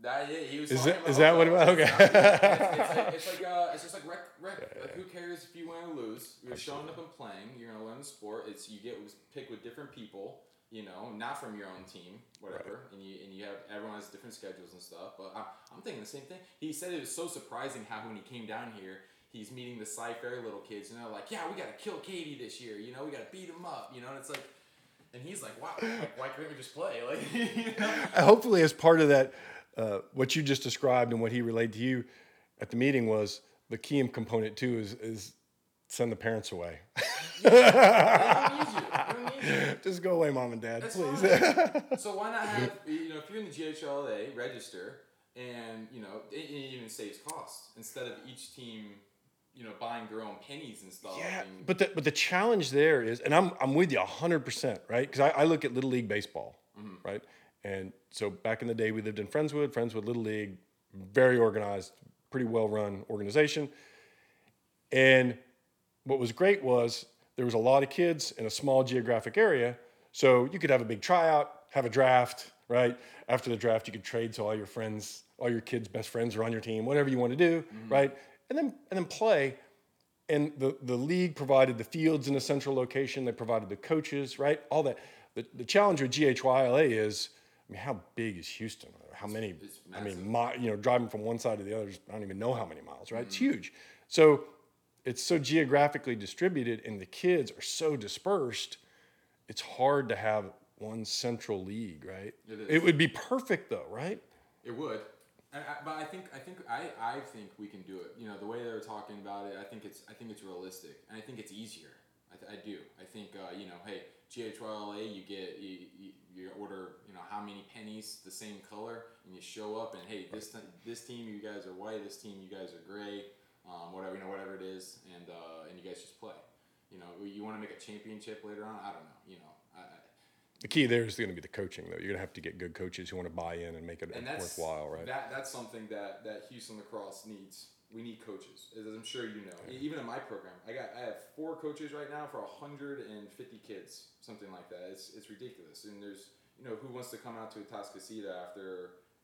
That yeah, he was. Is that- about is that what it was? Okay. It's, it's like it's like uh, it's just like rec, rec. Like who cares if you win or lose? You're showing up and playing. You're gonna learn the sport. It's you get picked with different people. You know, not from your own team, whatever. And you and you have everyone has different schedules and stuff. But I'm, I'm thinking the same thing. He said it was so surprising how when he came down here. He's meeting the Cy Fair little kids, and they're like, "Yeah, we gotta kill Katy this year. You know, we gotta beat him up. You know." And it's like, and he's like, "Wow, like, why couldn't we just play?" <laughs> Like, you know? hopefully as part of that uh, what you just described and what he relayed to you at the meeting was the key component too is is send the parents away <laughs> They don't need you. They don't need you. just go away mom and dad That's please <laughs> so why not have you know if you're in the GHLA register and you know it, it even saves costs instead of each team you know buying their own pennies and stuff. yeah and, but the, but the challenge there is and i'm, I'm with you 100% right because I, I look at little league baseball mm-hmm. right and so back in the day we lived in friendswood friendswood little league very organized pretty well run organization and what was great was there was a lot of kids in a small geographic area. So you could have a big tryout, have a draft, right? After the draft, you could trade so all your friends, all your kids' best friends are on your team, whatever you want to do, mm-hmm. right? And then and then play. And the, the league provided the fields in a central location, they provided the coaches, right? All that. The, the challenge with GHYLA is, I mean, how big is Houston? How many? I mean, you know, driving from one side to the other, I don't even know how many miles, right? It's mm-hmm. huge. So it's so geographically distributed and the kids are so dispersed it's hard to have one central league right It is. it would be perfect though right It would. I, but I think I think I, I think we can do it. You know, the way they're talking about it, I think it's I think it's realistic, and I think it's easier. I, th- I do. I think uh, you know, hey, GHYLA, you get you, you, order you know how many pennies, the same color, and you show up, and hey, this t- this team you guys are white, this team you guys are gray, um, whatever you know, whatever it is, and uh, and you guys just play. You know, you want to make a championship later on. I don't know. You know, the key there is going to be the coaching though you're going to have to get good coaches who want to buy in and make it and worthwhile right That that's something that that Houston lacrosse needs. We need coaches, as I'm sure you know. E- Even in my program, I got I have four coaches right now for 150 kids, something like that. It's it's ridiculous. And there's you know who wants to come out to Atascocita after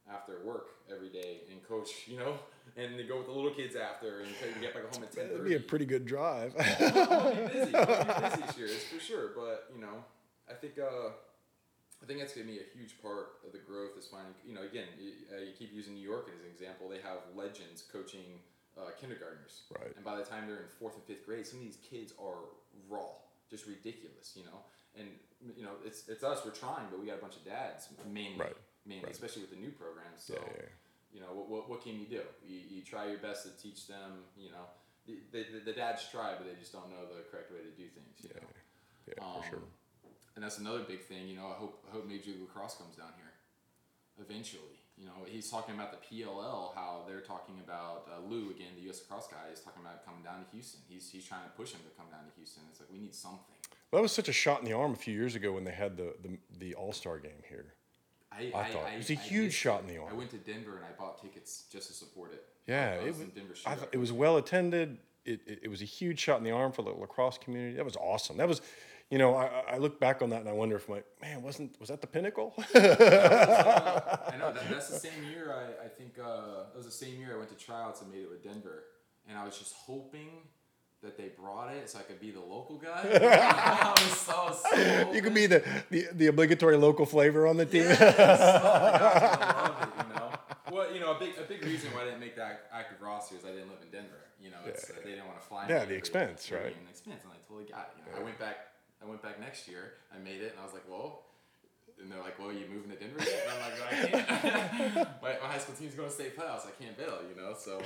after work every day and coach, <laughs> you know, and they go with the little kids after and try to get back home at 10:30. that'd be a pretty good drive I'm gonna be busy. Be busy <laughs> this year, it's for sure. But you know, I think uh, I think that's gonna be a huge part of the growth. Is finding you know again, you, uh, you keep using New York as an example. They have legends coaching uh, kindergartners, Right. And by the time they're in fourth and fifth grade, some of these kids are raw, just ridiculous, you know. And you know, it's it's us. We're trying, but we got a bunch of dads mainly, Right. mainly, Right. especially with the new program. So Yeah, yeah, yeah. you know, what, what, what can you do? You, you try your best to teach them, you know, the, the, the dads try, but they just don't know the correct way to do things, you know. yeah Um, for sure And that's another big thing, you know, I hope, I hope Major League Lacrosse comes down here eventually. You know, he's talking about the PLL, how they're talking about uh, Lou, again, the US Lacrosse guy, is talking about coming down to Houston. He's, he's trying to push him to come down to Houston. It's like, we need something. well, that was such a shot in the arm a few years ago when they had the the, the all-star game here I, I thought it was a huge missed shot in the arm. I went to Denver and I bought tickets just to support it. Yeah, I it was was, Denver I shootout. it was well attended. It, it, it was a huge shot in the arm for the lacrosse community. That was awesome. That was, you know, I, I- look back on that and I wonder if my man wasn't was that the pinnacle? <laughs> I know that, that's the same year. I, I think uh, it was the same year I went to tryouts and made it with Denver, and I was just hoping that they brought it so I could be the local guy. <laughs> I was so, so you could be the, the the obligatory local flavor on the team. Yes. Oh my gosh, I <laughs> love it. You know. Well, you know, a big a big reason why I didn't make that active roster is I didn't live in Denver. You know, it's, uh, they didn't want to fly. me Yeah, the expense, right? The expense, and I totally got it. You know, I went back. I went back next year. I made it, and I was like, "Whoa!" And they're like, "Well, you moving to Denver?" Yet? And I'm like, "I can't. <laughs> my, my high school team's going to state playoffs. I can't bail." You know, so uh,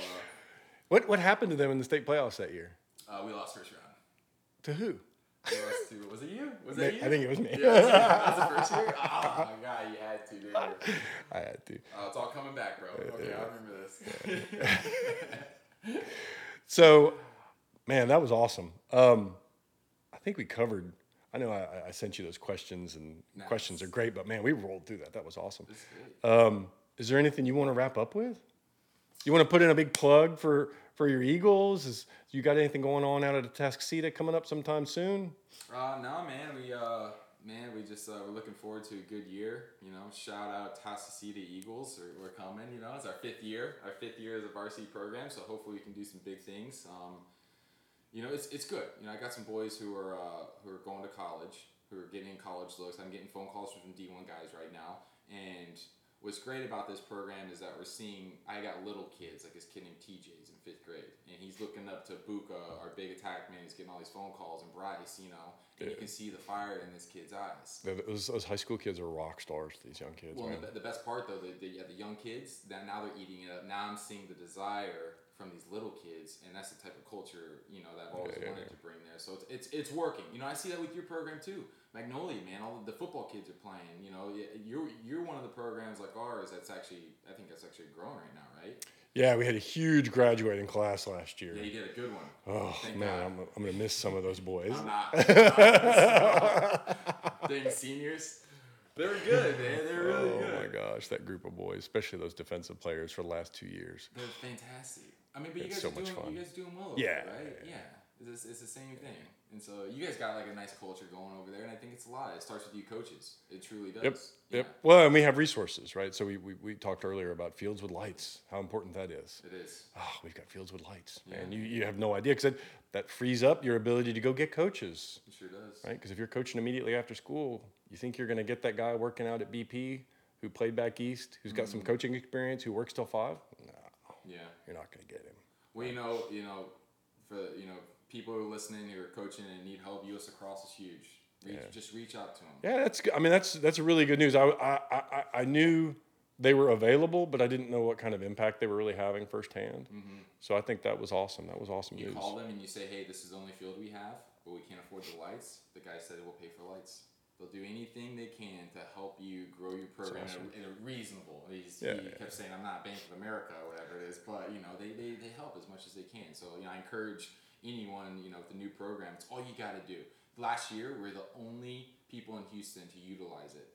What what happened to them in the state playoffs that year? uh, we lost first round. To who? Too? Was it you? Was it you? I think it was me. Yeah, was that was the first year. <laughs> Oh my god, you had to, didn't? I had to. Oh, it's all coming back, bro. Okay, I remember this. <laughs> So, man, that was awesome. Um, I think we covered. I know I, I sent you those questions, and Nice. questions are great, but man, we rolled through that. That was awesome. Um, is there anything you want to wrap up with? You want to put in a big plug for for your Eagles? Is you got anything going on out at Atascocita coming up sometime soon? Uh, no, man, we uh, man, we just uh, we're looking forward to a good year. You know, shout out Atascocita Eagles. We're, we're coming. You know, it's our fifth year, our fifth year as a varsity program. So hopefully we can do some big things. Um, you know, it's, it's good. You know, I got some boys who are uh, who are going to college, who are getting college looks. I'm getting phone calls from D one guys right now, and what's great about this program is that we're seeing. I got little kids, like this kid named in fifth grade, and he's looking up to Buka, our big attack man. He's getting all these phone calls, and Bryce, you know, and you can see the fire in this kid's eyes. Those, those high school kids are rock stars. These young kids, Well, man. the, the best part though, the, the, yeah, the young kids, that now they're eating it up. Now I'm seeing the desire from these little kids, and that's the type of culture you know that I've always Yeah, yeah, wanted yeah. to bring there. So it's, it's it's working. You know, I see that with your program too. Magnolia, man, all the football kids are playing. You know, you're you're one of the programs like ours that's actually I think that's actually growing right now, right? Yeah, we had a huge graduating class last year. Yeah, you did a good one. Oh Thank man, God. I'm, I'm gonna miss some of those boys. I'm not. <laughs> Dang seniors, they were good, man. They were really oh good. Oh my gosh, that group of boys, especially those defensive players for the last two years. They're fantastic. I mean, but you It's guys so are much doing fun. you guys doing well Yeah, there, right? yeah, Yeah. It's, it's the same thing. And so you guys got like a nice culture going over there, and I think it's a lot. It starts with you coaches. It truly does. Yep. Yeah, Yep. Well, and we have resources, right? So we, we, we talked earlier about fields with lights, how important that is. It is. Oh, we've got fields with lights, Yeah. and you, you have no idea because that, that frees up your ability to go get coaches, It sure does. right? Because if you're coaching immediately after school, you think you're going to get that guy working out at BP who played back east, who's got some Mm-hmm. coaching experience, who works till five. No, Yeah. you're not going to get him. Well, you know, you know, for you know, people who are listening who are coaching and need help, U.S. Lacrosse is huge. Reach, Yeah. Just reach out to them. Yeah, that's good. I mean, that's that's really good news. I, I, I, I knew they were available, but I didn't know what kind of impact they were really having firsthand. Mm-hmm. So I think that was awesome. That was awesome You news. call them and you say, "Hey, this is the only field we have, but we can't afford the lights." The guy said, "We'll pay for lights." They'll do anything they can to help you grow your program awesome. in, a, in a reasonable. He's, Yeah, he yeah. kept saying, "I'm not Bank of America or whatever it is," but you know, they, they, they help as much as they can. So you know, I encourage anyone you know with the new program. It's all you got to do. Last year, we're the only people in Houston to utilize it.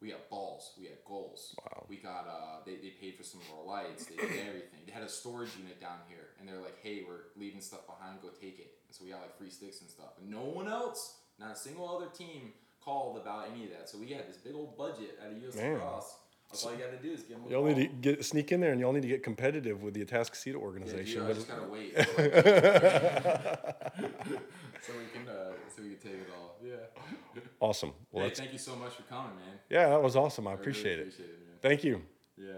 We got balls. We had goals. Wow. We got uh, they, they paid for some of our lights. They did <clears throat> everything. They had a storage unit down here, and they're like, "Hey, we're leaving stuff behind. Go take it." And so we got like free sticks and stuff. And no one else, not a single other team, called about any of that. So we had this big old budget at a US Man. Lacrosse. That's all you got to do is give them Y'all need to get sneak in there, and y'all need to get competitive with the Atascocita Yeah, organization. I just gotta wait. <laughs> <laughs> so we can uh, so we can take it all. Yeah. awesome. Well, hey, thank you so much for coming, man. yeah, that was awesome. I I really appreciate it. It. Thank you. Yeah.